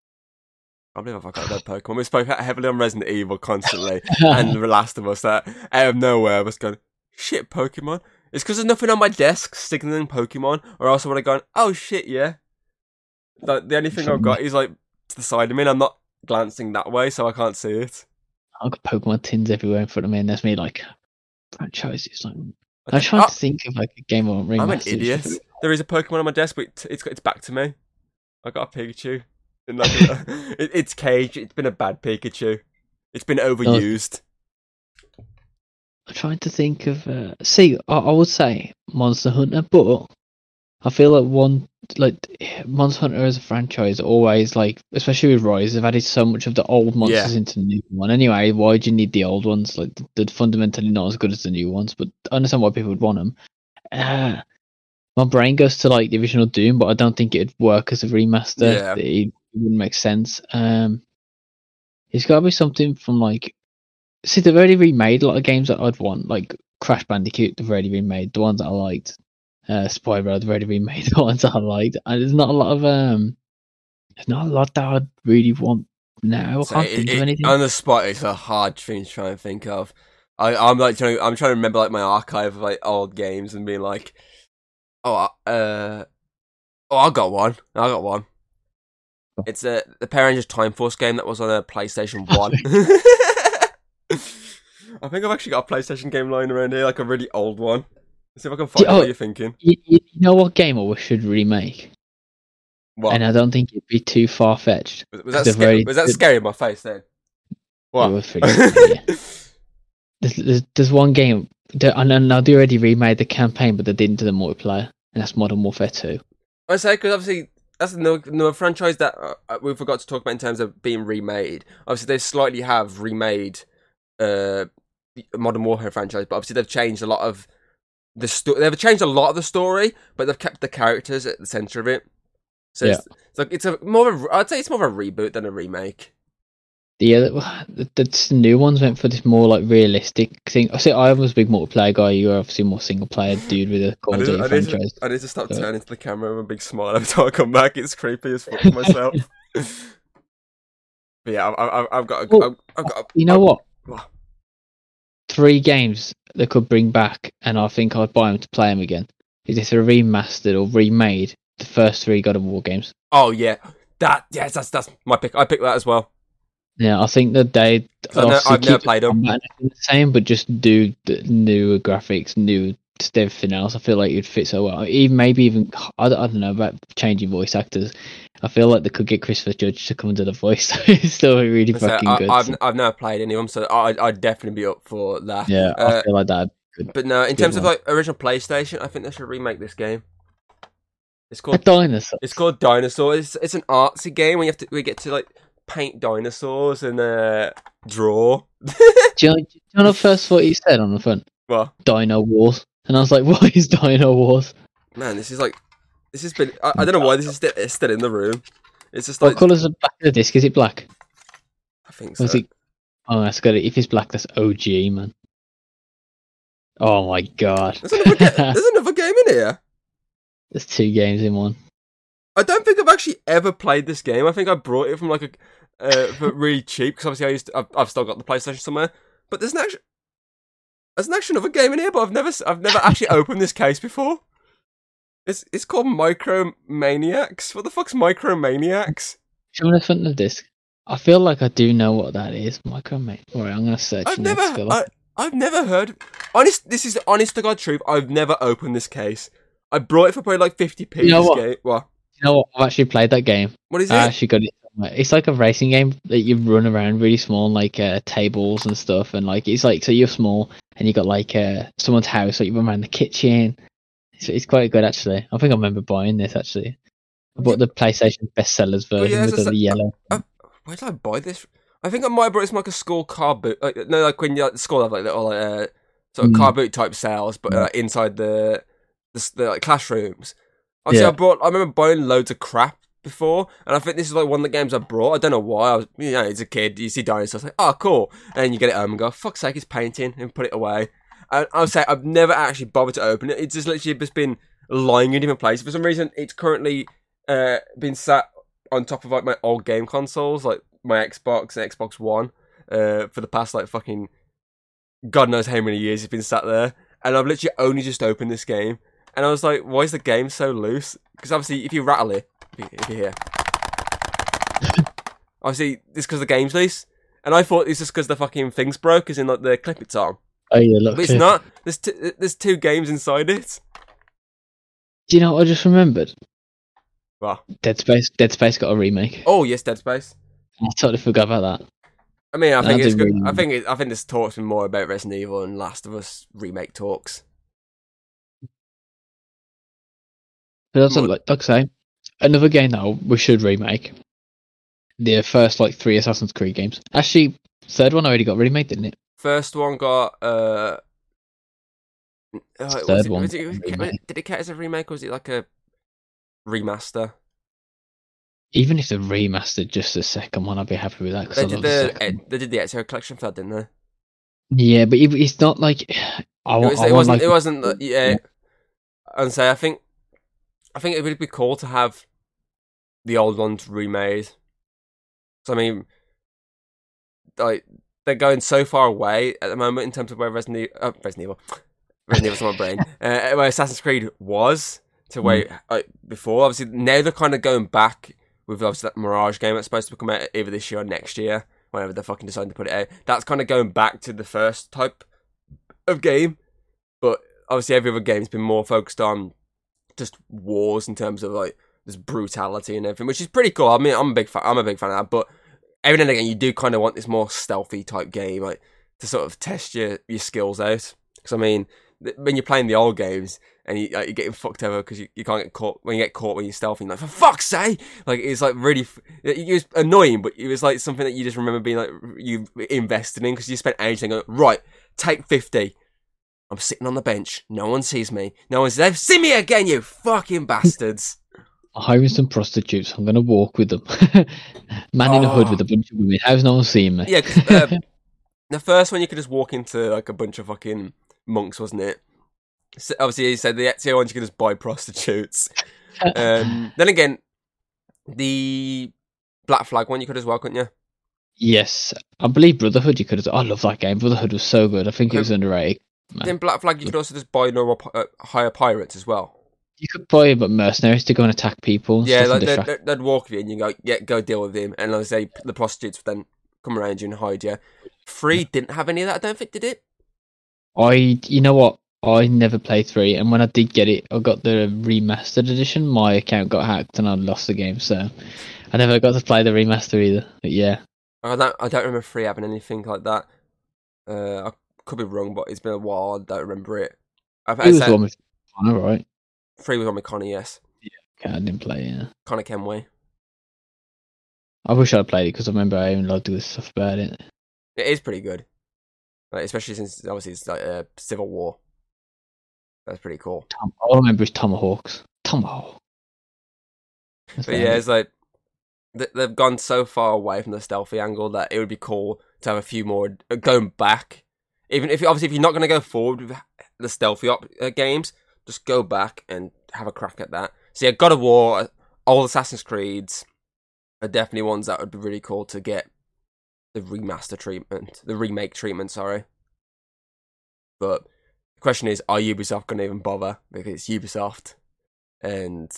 I believe I forgot that Pokemon. We spoke heavily on Resident Evil constantly, and The Last of Us. That out of nowhere I was going, shit, Pokemon. It's because there's nothing on my desk signaling Pokemon, or else I would have gone, oh shit, yeah. Like, the only thing I've got is like to the side of me, and I'm not glancing that way, so I can't see it. I've got Pokemon tins everywhere in front of me, and there's me like franchises. Like, I'm trying Oh, to think of like a game want remastered. I'm an idiot. There is a Pokemon on my desk, but it's it's, it's back to me. I got a Pikachu. In like it, it's caged. It's been a bad Pikachu. It's been overused. I'm trying to think of. Uh, see, I, I would say Monster Hunter, but I feel like one like Monster Hunter as a franchise always like, especially with Rise, they've added so much of the old monsters Yeah. into the new one. Anyway, why do you need the old ones? Like they're fundamentally not as good as the new ones, but I understand why people would want them. Uh, my brain goes to like the original Doom, but I don't think it'd work as a remaster. Yeah. It, it wouldn't make sense. Um, it's got to be something from like See, they've already remade a lot of games that I'd want, like Crash Bandicoot. They've already remade the ones that I liked. Uh, Spyro. They've already remade the ones that I liked. And there's not a lot of um, there's not a lot that I'd really want now. I So can't it- think it- of anything. on the spot. It's a hard thing to try and think of. I, I'm like trying. I'm trying to remember like my archive of like old games and being like, oh, uh, oh, I got one. I got one. Oh. It's a the Power Rangers Time Force game that was on a PlayStation One. I think I've actually got a PlayStation game lying around here, like a really old one. Let's see if I can find oh. what you're thinking. you, you know what game I should remake, What and I don't think it'd be too far fetched. was, was that? Scary, already- was that scary in my face then? What? It was pretty scary. There's, there's, there's one game, that, and I know they already remade the campaign, but they didn't do the multiplayer, and that's Modern Warfare 2. I say because obviously that's another, another franchise that uh, we forgot to talk about in terms of being remade. Obviously, they slightly have remade uh, Modern Warfare franchise, but obviously they've changed a lot of the story. They've changed a lot of the story, but they've kept the characters at the center of it. So it's, it's like it's a more of a, I'd say it's more of a reboot than a remake. The other, the, the new ones went for this more like realistic thing. I see. I was a big multiplayer guy. You're obviously more single player dude with a Call of Duty I, need to, franchise. I need to stop So- turning to the camera with a big smile every time I come back. It's creepy as fuck for myself. but yeah, I've, I've, I've got. A, Oh, I've, I've got. A, You know what? Three games that could bring back, and I think I'd buy them to play them again. Is if they're remastered or remade the first three God of War games. Oh yeah, that yes, that's that's my pick. I picked that as well. Yeah, I think that they. 'Cause I've, I've never played them. combat and everything the same, but just do the new graphics, new just everything else. I feel like it'd fit so well. Even maybe even I don't, I don't know about changing voice actors. I feel like they could get Christopher Judge to come and do the voice. it's still really So fucking I, good. I've so- I've never played any of them, so I'd, I'd definitely be up for that. yeah, uh, I feel like that. But no, in terms of like original PlayStation, I think they should remake this game. It's A called dinosaur. it's called Dinosaur. It's it's an artsy game where you have to we get to like paint dinosaurs and uh, draw. Do you, know, do you know the first thought he said on the front? well, Dino Wars. And I was like, what is Dino Wars? man, this is like this has been. I, I don't know why this is still, it's still in the room. It's just What like colour's the back of the disc? Is it black? I think so. is it... Oh, that's good. If it's black, that's OG, man. Oh my god. There's another, ga- there's another game in here. There's two games in one. I don't think I've actually ever played this game. I think I brought it from like a uh, for really cheap because obviously I used to, I've, I've still got the PlayStation somewhere. But there's an actual there's an actual another game in here, but I've never I've never actually opened this case before. It's it's called Micromaniacs. What the fuck's Micromaniacs? Me the front of the disc. I feel like I do know what that is. Micromate. Alright, I'm gonna search. I've never. I, I've never heard. Honest, this is honest to god truth. I've never opened this case. I brought it for probably like fifty p. You know what? game. What? You know what? I've actually played that game. What is it? I actually got it. It's like a racing game that you run around really small, like uh, tables and stuff, and like it's like so you're small and you got like uh, someone's house, like you run around the kitchen. It's, it's quite good actually. I think I remember buying this actually. I bought the PlayStation bestsellers version yeah, with the se- yellow. where did I buy this? I think I might have brought this from like a school car boot. Like, no, like when you like the school have like little like, uh, sort of Mm. car boot type sales, but uh, inside the the, the like, classrooms. Obviously, Yeah. I brought. I remember buying loads of crap before, and I think this is like one of the games I brought. I don't know why. I was, you know, as a kid, you see dinosaurs, like, oh, cool, and you get it home and go, fuck's sake, it's painting, and put it away. And I'll say I've never actually bothered to open it. It's just literally just been lying in different places. For some reason, it's currently uh, been sat on top of like my old game consoles, like my Xbox and Xbox One, uh, for the past like fucking God knows how many years it's been sat there. And I've literally only just opened this game, and I was like, why is the game so loose? Because obviously, if you rattle it, if you, if you hear, obviously it's because the game's loose. And I thought it's just because the fucking thing's broke, as in like the clip it's on. Oh yeah, look. But it's not. There's t- there's two games inside it. Do you know what I just remembered? Well, Dead Space. Dead Space got a remake. oh yes, Dead Space. I totally forgot about that. I mean, I No, think I it's good. really- I think it, I think this talk's been more about Resident Evil and Last of Us remake talks. But also, like, like I say, another game that we should remake. The first like three Assassin's Creed games. Actually, third one already got remade, didn't it? First one got uh. oh, Third it- one it- it- did it count as a remake or was it like a remaster? Even if the remastered just the second one, I'd be happy with that because They I did love the the second. they did the Ezio collection for that, didn't they? Yeah, but it- it's not like I It, was, I it wasn't. like, it wasn't. the- Yeah. And say I think, I think it would be cool to have the old ones remade. So I mean, like they're going so far away at the moment in terms of where Resident Evil, uh, Resident Evil, Resident Evil's on my brain, uh, where Assassin's Creed was to where like, before. Obviously, now they're kind of going back with obviously that Mirage game that's supposed to come out either this year or next year, whenever they're fucking deciding to put it out. That's kind of going back to the first type of game, but obviously every other game's been more focused on just wars in terms of like this brutality and everything, which is pretty cool. I mean, I'm a big fan. I'm a big fan of that, but every now and again, you do kind of want this more stealthy type game, like to sort of test your your skills out. Because I mean, th- when you're playing the old games and you, like, you're getting fucked over because you, you can't get caught when you get caught when you're stealthy, like for fuck's sake, like it's like really, f- it was annoying, but it was like something that you just remember being like you invested in because you spent ages going right, take fifty. I'm sitting on the bench. No one sees me. No one's says, "See me again, you fucking bastards." I'm hiring some prostitutes. I'm gonna walk with them. Man in a hood Oh. with a bunch of women. How's no one seeing me? Yeah, uh, the first one you could just walk into like a bunch of fucking monks, wasn't it? So, obviously, you said the Ezio ones you could just buy prostitutes. Um, then again, the Black Flag one you could as well, couldn't you? yes, I believe Brotherhood. You could. have I love that game. Brotherhood was so good. I think it was underrated. Man. Then Black Flag you could also just buy normal uh, hire pirates as well. You could buy but mercenaries to go and attack people. Yeah, like, they'd, they'd- they'd walk with you and you go, yeah, go deal with him. And like I say, the prostitutes would then come around you and hide you. Free didn't have any of that, I don't think, did it? I, you know what? I never played three, and when I did get it, I got the remastered edition. My account got hacked, and I lost the game, so I never got to play the remaster either. But yeah, I don't, I don't remember Free having anything like that. Uh, I could be wrong, but it's been a while. I don't remember it. I've, it was the one with Connor, right? Free was on with Connie, yes. Okay, I didn't play. Yeah, Connor Kenway. I wish I'd played it because I remember I even loved this stuff about it. It is pretty good, like, especially since obviously it's like uh, Civil War. That's pretty cool. Tom, all I remember is Tomahawks. Tomahawk. That's But yeah, it. it's like th- they've gone so far away from the stealthy angle that it would be cool to have a few more uh, going back. Even if obviously if you're not going to go forward with the stealthy op- uh, games, just go back and have a crack at that. So yeah, God of War, all Assassin's Creeds are definitely ones that would be really cool to get the remaster treatment, the remake treatment. Sorry, but the question is, are Ubisoft going to even bother? Because it's Ubisoft, and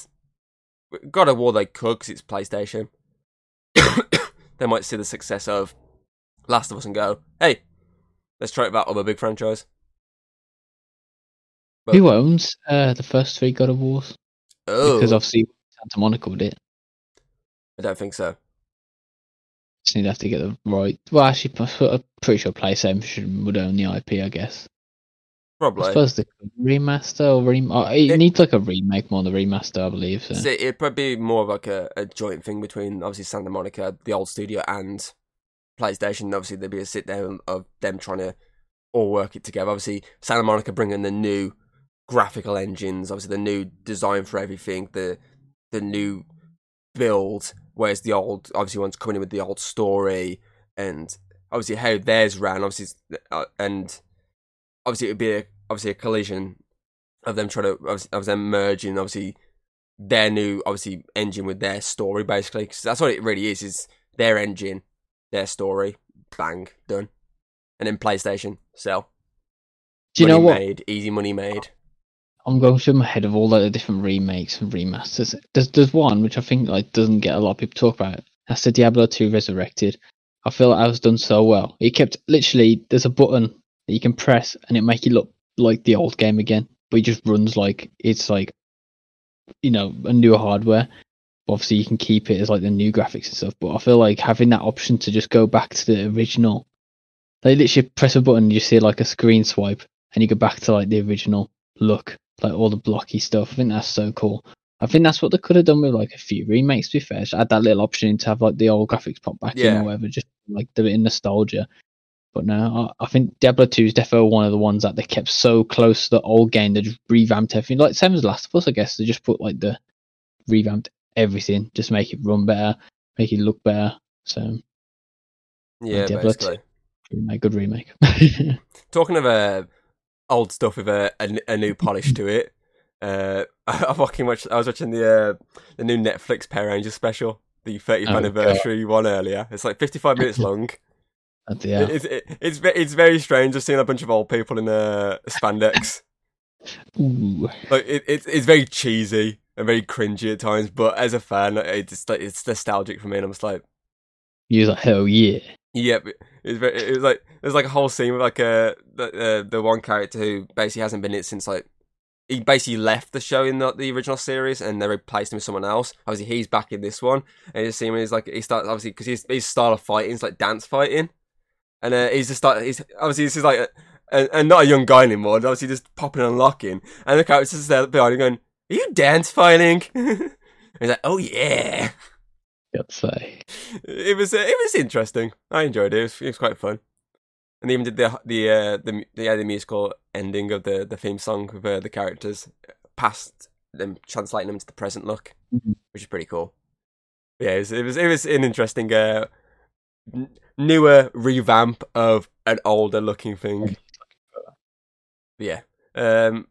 God of War they could because it's PlayStation. they might see the success of Last of Us and go, hey, let's try it with that other big franchise. But, Who owns uh, the first three God of Wars? oh, Because obviously Santa Monica did it. I don't think so. Just need to have to get the right. Well, actually, I'm pretty sure PlayStation should- would own the IP, I guess. Probably. I suppose the remaster or rem- oh, it, It- needs like a remake more than a remaster, I believe. So. So it'd probably be more of like a, a joint thing between obviously Santa Monica, the old studio, and PlayStation. Obviously, there'd be a sit down of them trying to all work it together. Obviously, Santa Monica bringing the new graphical engines, obviously the new design for everything, the the new build, whereas the old obviously one's coming in with the old story and obviously how theirs ran. Obviously, uh, and obviously it would be a, obviously a collision of them trying to of them merging obviously their new obviously engine with their story basically because that's what it really is is their engine their story bang done and then playstation sell Do you money know what? made easy money made I'm going through my head of all the different remakes and remasters. There's there's one which I think like doesn't get a lot of people talk about. That's the Diablo 2 Resurrected. I feel like I was done so well. It kept literally there's a button that you can press and it make it look like the old game again, but it just runs like it's like you know a newer hardware. Obviously, you can keep it as like the new graphics and stuff, but I feel like having that option to just go back to the original, they literally press a button, you see like a screen swipe, and you go back to like the original look, like all the blocky stuff. I think that's so cool. I think that's what they could have done with like a few remakes. To be fair, just add that little option to have like the old graphics pop back in or whatever, just like the bit of nostalgia. But no, I, I think Diablo 2 is definitely one of the ones that they kept so close to the old game. They just revamped everything, like same as Last of Us, I guess. They just put like the revamped everything, just make it run better, make it look better. So yeah Diablo basically remake, good remake. talking of uh, old stuff with a, a, a new polish to it uh i fucking watched i was watching the uh the new netflix power rangers special the 30th Oh, anniversary one earlier it's like 55 minutes long yeah. It's it, it's it's very strange. I've seen a bunch of old people in uh, spandex. Ooh. like it, it's very cheesy and very cringy at times. But as a fan, it's like it's nostalgic for me. And I'm just like, You like, hell yeah. yeah. but It's very, it was like there's like a whole scene with like uh, the uh, the one character who basically hasn't been in it since like he basically left the show in the, the original series and they replaced him with someone else. Obviously, he's back in this one, and you see him. He's like he starts obviously because his his style of fighting is like dance fighting, and uh, he's just like he's obviously this is like a, and, and not a young guy anymore. and Obviously, just popping and locking, and the character's just there behind him going, "Are you dance fighting?" he's like, "Oh yeah." Gotta say. It was uh, it was interesting. I enjoyed it. It was, it was quite fun. And they even did the the uh, the the, yeah, the musical ending of the, the theme song with uh, the characters past them translating them to the present look, Mhm. which is pretty cool. Yeah, it was it was, it was an interesting uh, n- newer revamp of an older looking thing. Yeah. Um,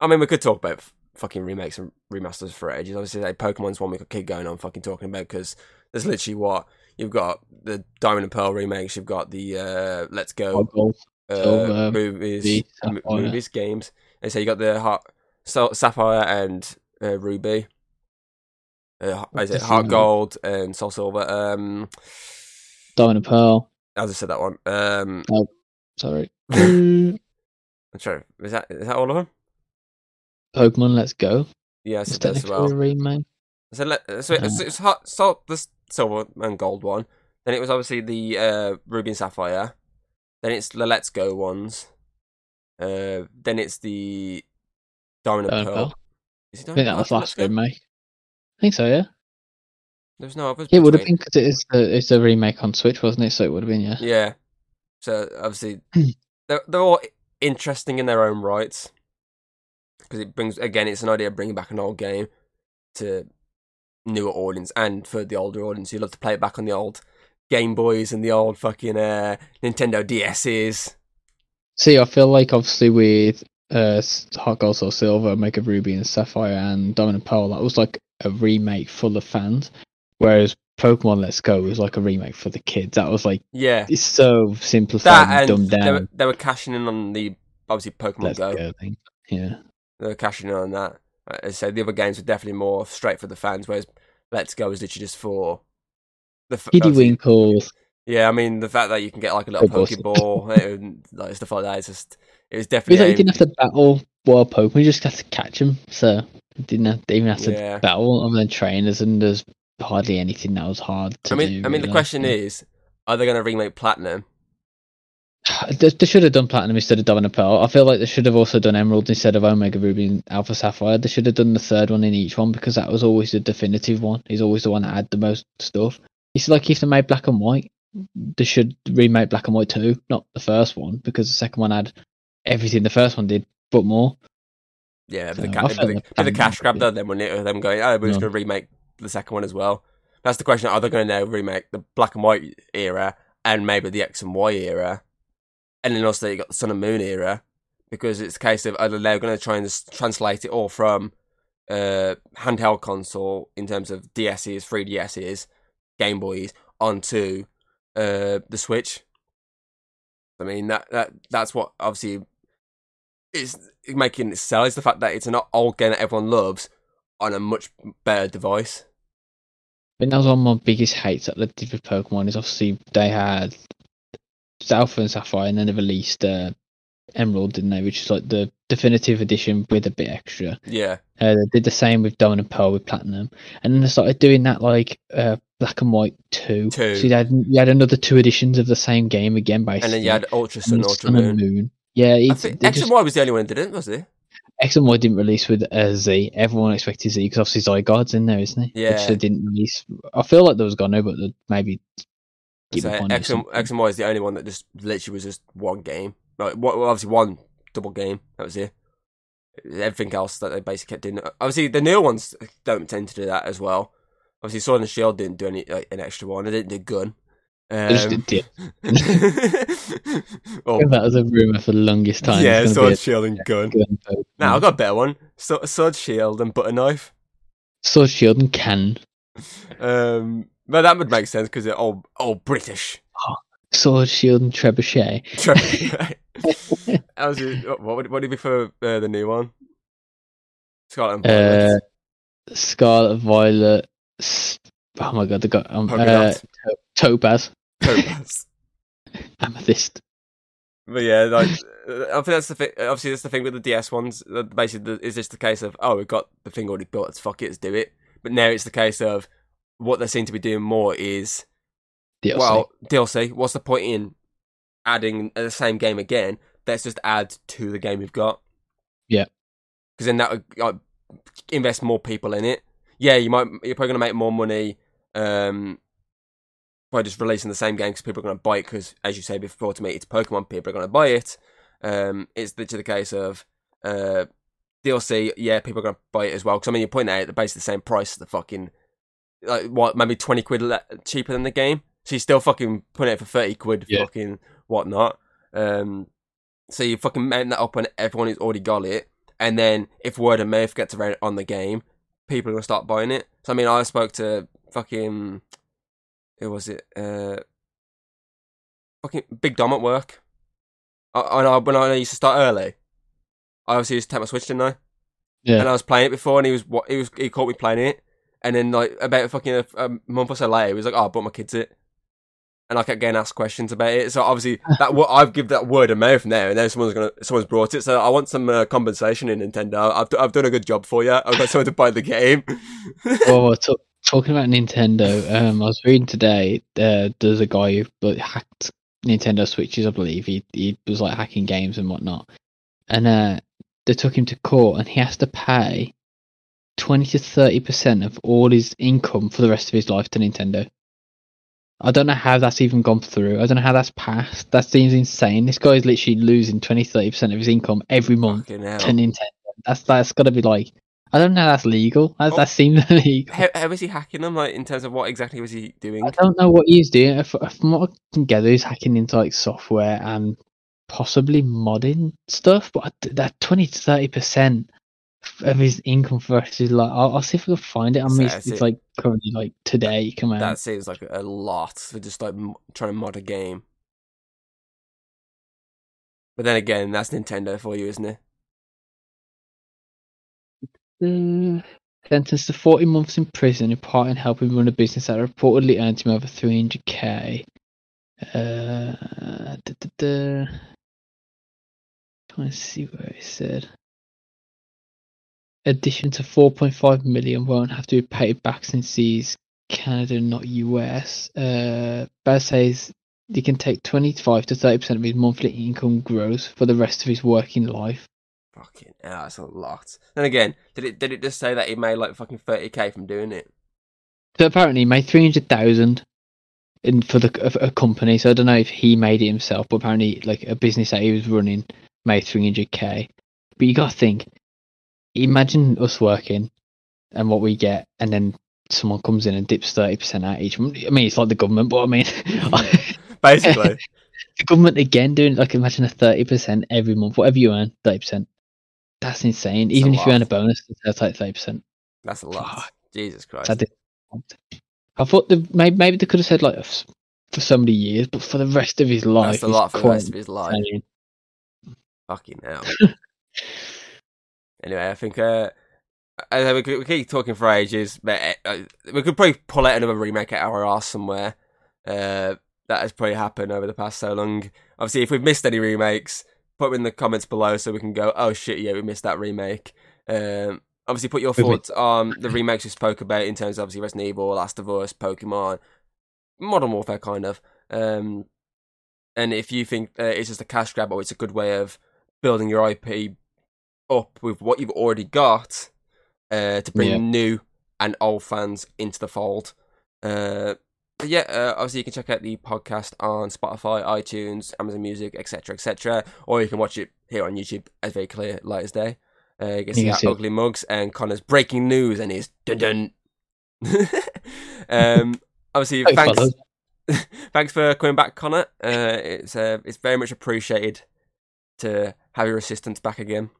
I mean, we could talk about fucking remakes and remasters for ages. Obviously, like Pokemon's one we could keep going on fucking talking about because there's literally what you've got the Diamond and Pearl remakes, you've got the uh, Let's Go Gold. uh, Silver, movies, m- movies, games. And so you got the Heart, so, Sapphire and uh, Ruby. Uh, is it Heart Gold and Soul Silver? Um, Diamond and Pearl. I just said that one. Um, Sorry. Mm, I'm sorry. Is that is that all of them? Pokemon Let's Go. Yes, It's that as well. a remake. So, let, so it's, it's hot, salt, the silver and gold one. Then it was obviously the uh, ruby and sapphire. Then it's the Let's Go ones. Uh, then it's the diamond and pearl. Pearl. Is it I think that was last Go? remake. I think so, yeah. There's no others. Yeah, it would have been because it is the it's a remake on Switch, wasn't it? So it would have been, yeah. Yeah. So obviously, they're they're all interesting in their own rights. Because it brings again, it's an idea of bringing back an old game to newer audience and for the older audience. You love to play it back on the old Game Boys and the old fucking uh, Nintendo DSs. See, I feel like obviously with uh, Heart Gold Soul Silver, Mega Ruby and Sapphire and Diamond and Pearl, that was like a remake for the fans. Whereas Pokemon Let's Go was like a remake for the kids. That was like Yeah, it's so simplified that and and dumbed they down. were, they were cashing in on the obviously Pokemon Let's Go. Go thing. Yeah. They were cashing in on that. Uh, As I said, the other games were definitely more straight for the fans, whereas Let's Go is literally just for the f- Winkles. Yeah, I mean the fact that you can get like a little Football. Pokeball and like stuff like that is just it was It definitely was like you didn't have to battle wild Pokemon, you just had to catch them. So you didn't have even have to Yeah. battle other than trainers, and there's hardly anything that was hard to I mean, do. I mean the question is, are they going to remake Platinum? They, they should have done platinum instead of diamond and pearl. I feel like they should have also done emerald instead of omega ruby and alpha sapphire. They should have done the third one in each one because that was always the definitive one. He's always the one that had the most stuff. It's like if they made black and white, they should remake black and white too, not the first one because the second one had everything the first one did, but more. Yeah, So, the, ca- but the, the cash grab though, then when it, them going, oh, we're just No. going to remake the second one as well. That's the question. Are they going to now remake the black and white era and maybe the X and Y era, and then also you got the Sun and Moon era? Because it's a case of are they're going to try and translate it all from uh, handheld console in terms of DS's, 3DS's, Game Boys onto uh, the Switch. I mean that that that's what obviously is making it sell is the fact that it's an old game that everyone loves on a much better device. I think that was one of my biggest hates that they did with Pokemon is obviously they had Alpha and Sapphire and then they released uh, Emerald, didn't they? Which is like the definitive edition with a bit extra. Yeah, Uh, they did the same with Diamond and Pearl with Platinum, and then they started doing that like uh, Black and White two. Two. So you had you had another two editions of the same game again, basically. and then you had Ultra Sun, And Ultra Moon. Moon. Yeah, it's, think X just, and Y was the only one that didn't, was it? X and Y didn't release with uh, Z. Everyone expected Z because obviously Zygarde's in there, isn't he? Yeah. Which they didn't release. I feel like there was gone, but maybe give So X and. X and Y is the only one that just literally was just one game. Like, well, obviously one double game. That was it. Everything else that they basically kept doing. Obviously, the new ones don't tend to do that as well. Obviously, Sword and Shield didn't do any like, an extra one. They didn't do gun. They just Um, did- oh, that was a rumor for the longest time. yeah, Sword, Shield, and gun. gun. Now I've got a better one. So, sword, Shield, and Butter Knife. Sword Shield and Cannon. Um, but that would make sense because they're all all British. Sword Shield and Trebuchet. How's it, what would what would it be for uh, the new one? Scarlet and Uh, Violet. Scarlet Violet. Oh my god, they got um, uh, to- Topaz, Topaz. Amethyst. But yeah, like uh, I think that's the thing. Obviously, that's the thing with the DS ones. Basically, the- is just the case of oh, we've got the thing already built. Let's fuck it, let's do it. But now it's the case of what they seem to be doing more is DLC. well DLC. What's the point in adding the same game again? Let's just add to the game we've got. Yeah. because then that would like, invest more people in it. Yeah, you might you're probably gonna make more money um, by just releasing the same game because people are gonna buy it. Because as you say before to me, it's Pokemon. People are gonna buy it. Um, it's literally the case of uh, DLC. Yeah, people are gonna buy it as well. Because I mean, you're pointing out they're basically the same price. as The fucking like what maybe twenty quid le- cheaper than the game. So you're still fucking putting it for thirty quid, Yeah. fucking whatnot. Um, so you fucking made that up on everyone who's already got it, and then if word of mouth gets around on the game, people are gonna start buying it. So I mean, I spoke to fucking who was it? Uh, fucking Big Dom at work. I, I know when I used to start early, I obviously used to take my Switch, didn't I? Yeah. And I was playing it before, and he was what he was he caught me playing it, and then like about fucking a, a month or so later, he was like, "Oh, I bought my kids it." And I kept getting asked questions about it, so obviously that wo- I've give that word of mouth now, and then someone's gonna someone's brought it. So I want some uh, compensation in Nintendo. I've I've done a good job for you. I've got someone to buy the game. well, we're talking about Nintendo, um, I was reading today. Uh, there's a guy who like, hacked Nintendo Switches, I believe. He he was like hacking games and whatnot, and uh, they took him to court, and he has to pay twenty to thirty percent of all his income for the rest of his life to Nintendo. I don't know how that's even gone through. I don't know how that's passed. That seems insane. This guy is literally losing 20 30 percent of his income every month to Nintendo. That's that's got to be like. I don't know. That's legal. How does Oh. that seems legal? How, how was he hacking them? Like in terms of what exactly was he doing? I don't know what he's doing. From what I can gather, he's hacking into like software and possibly modding stuff. But that twenty to thirty percent of his income versus the rest of his life. I'll, I'll see if I can find it. I mean, it's, it's like currently like today. Come on, That seems like a lot for just like m- trying to mod a game. But then again, that's Nintendo for you, isn't it? Uh, sentenced to 40 months in prison in part in helping run a business that reportedly earned him over 300k. Uh, da, da, da. Trying to see where it said. Addition to 4.5 million won't have to be paid back since he's Canada, not US. Uh, Baz says he can take twenty five to thirty percent of his monthly income gross for the rest of his working life. Fucking hell, that's a lot. And again, did it did it just say that he made like fucking thirty k from doing it? So apparently, he made three hundred thousand in for the a, a company. So I don't know if he made it himself, but apparently, like a business that he was running made three hundred k. But you got to think, imagine us working and what we get, and then someone comes in and dips thirty percent out each month. I mean, it's like the government, but I mean, Basically, the government again doing like imagine a thirty percent every month, whatever you earn, thirty percent. That's insane. Even if you earn a bonus, it's like thirty percent. that's a lot. Jesus Christ. I did. I thought the, maybe maybe they could have said like for so many years, but for the rest of his life, That's a lot for the rest of his life. insane. Fucking hell. anyway, I think uh, I, we, could, we keep talking for ages, but uh, uh, we could probably pull out another remake at our arse somewhere. Uh, that has probably happened over the past so long. Obviously, if we've missed any remakes, put them in the comments below so we can go, oh shit, yeah, we missed that remake. Um, obviously, put your thoughts on the remakes we spoke about in terms of obviously Resident Evil, Last of Us, Pokemon, Modern Warfare, kind of. Um, and if you think uh, it's just a cash grab or it's a good way of building your IP up with what you've already got uh, to bring Yeah. new and old fans into the fold. Uh, yeah, uh, obviously you can check out the podcast on Spotify, iTunes, Amazon Music, etc., etc., or you can watch it here on YouTube as very clear, light as day. Uh, you can see our ugly mugs and Connor's breaking news and his dun dun. um, obviously, Hey, thanks fellas. thanks for coming back, Connor. Uh, it's uh, it's very much appreciated to have your assistance back again.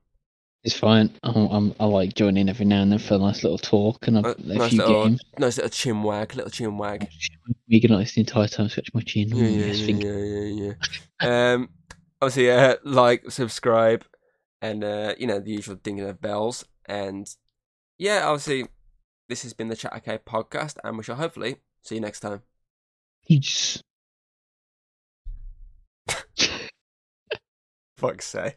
It's fine. I'm, I'm, I like joining every now and then for a nice little talk and a, Uh, a nice few little- games. Nice little chin wag, little chin wag. Veganize the entire time, scratch my chin. Yeah, yeah, yeah, yeah, yeah, yeah. um, obviously, uh, like, subscribe, and uh, you know the usual dinging of bells. And yeah, obviously, this has been the Chat OK podcast, and we shall hopefully see you next time. Peace. Fuck's sake.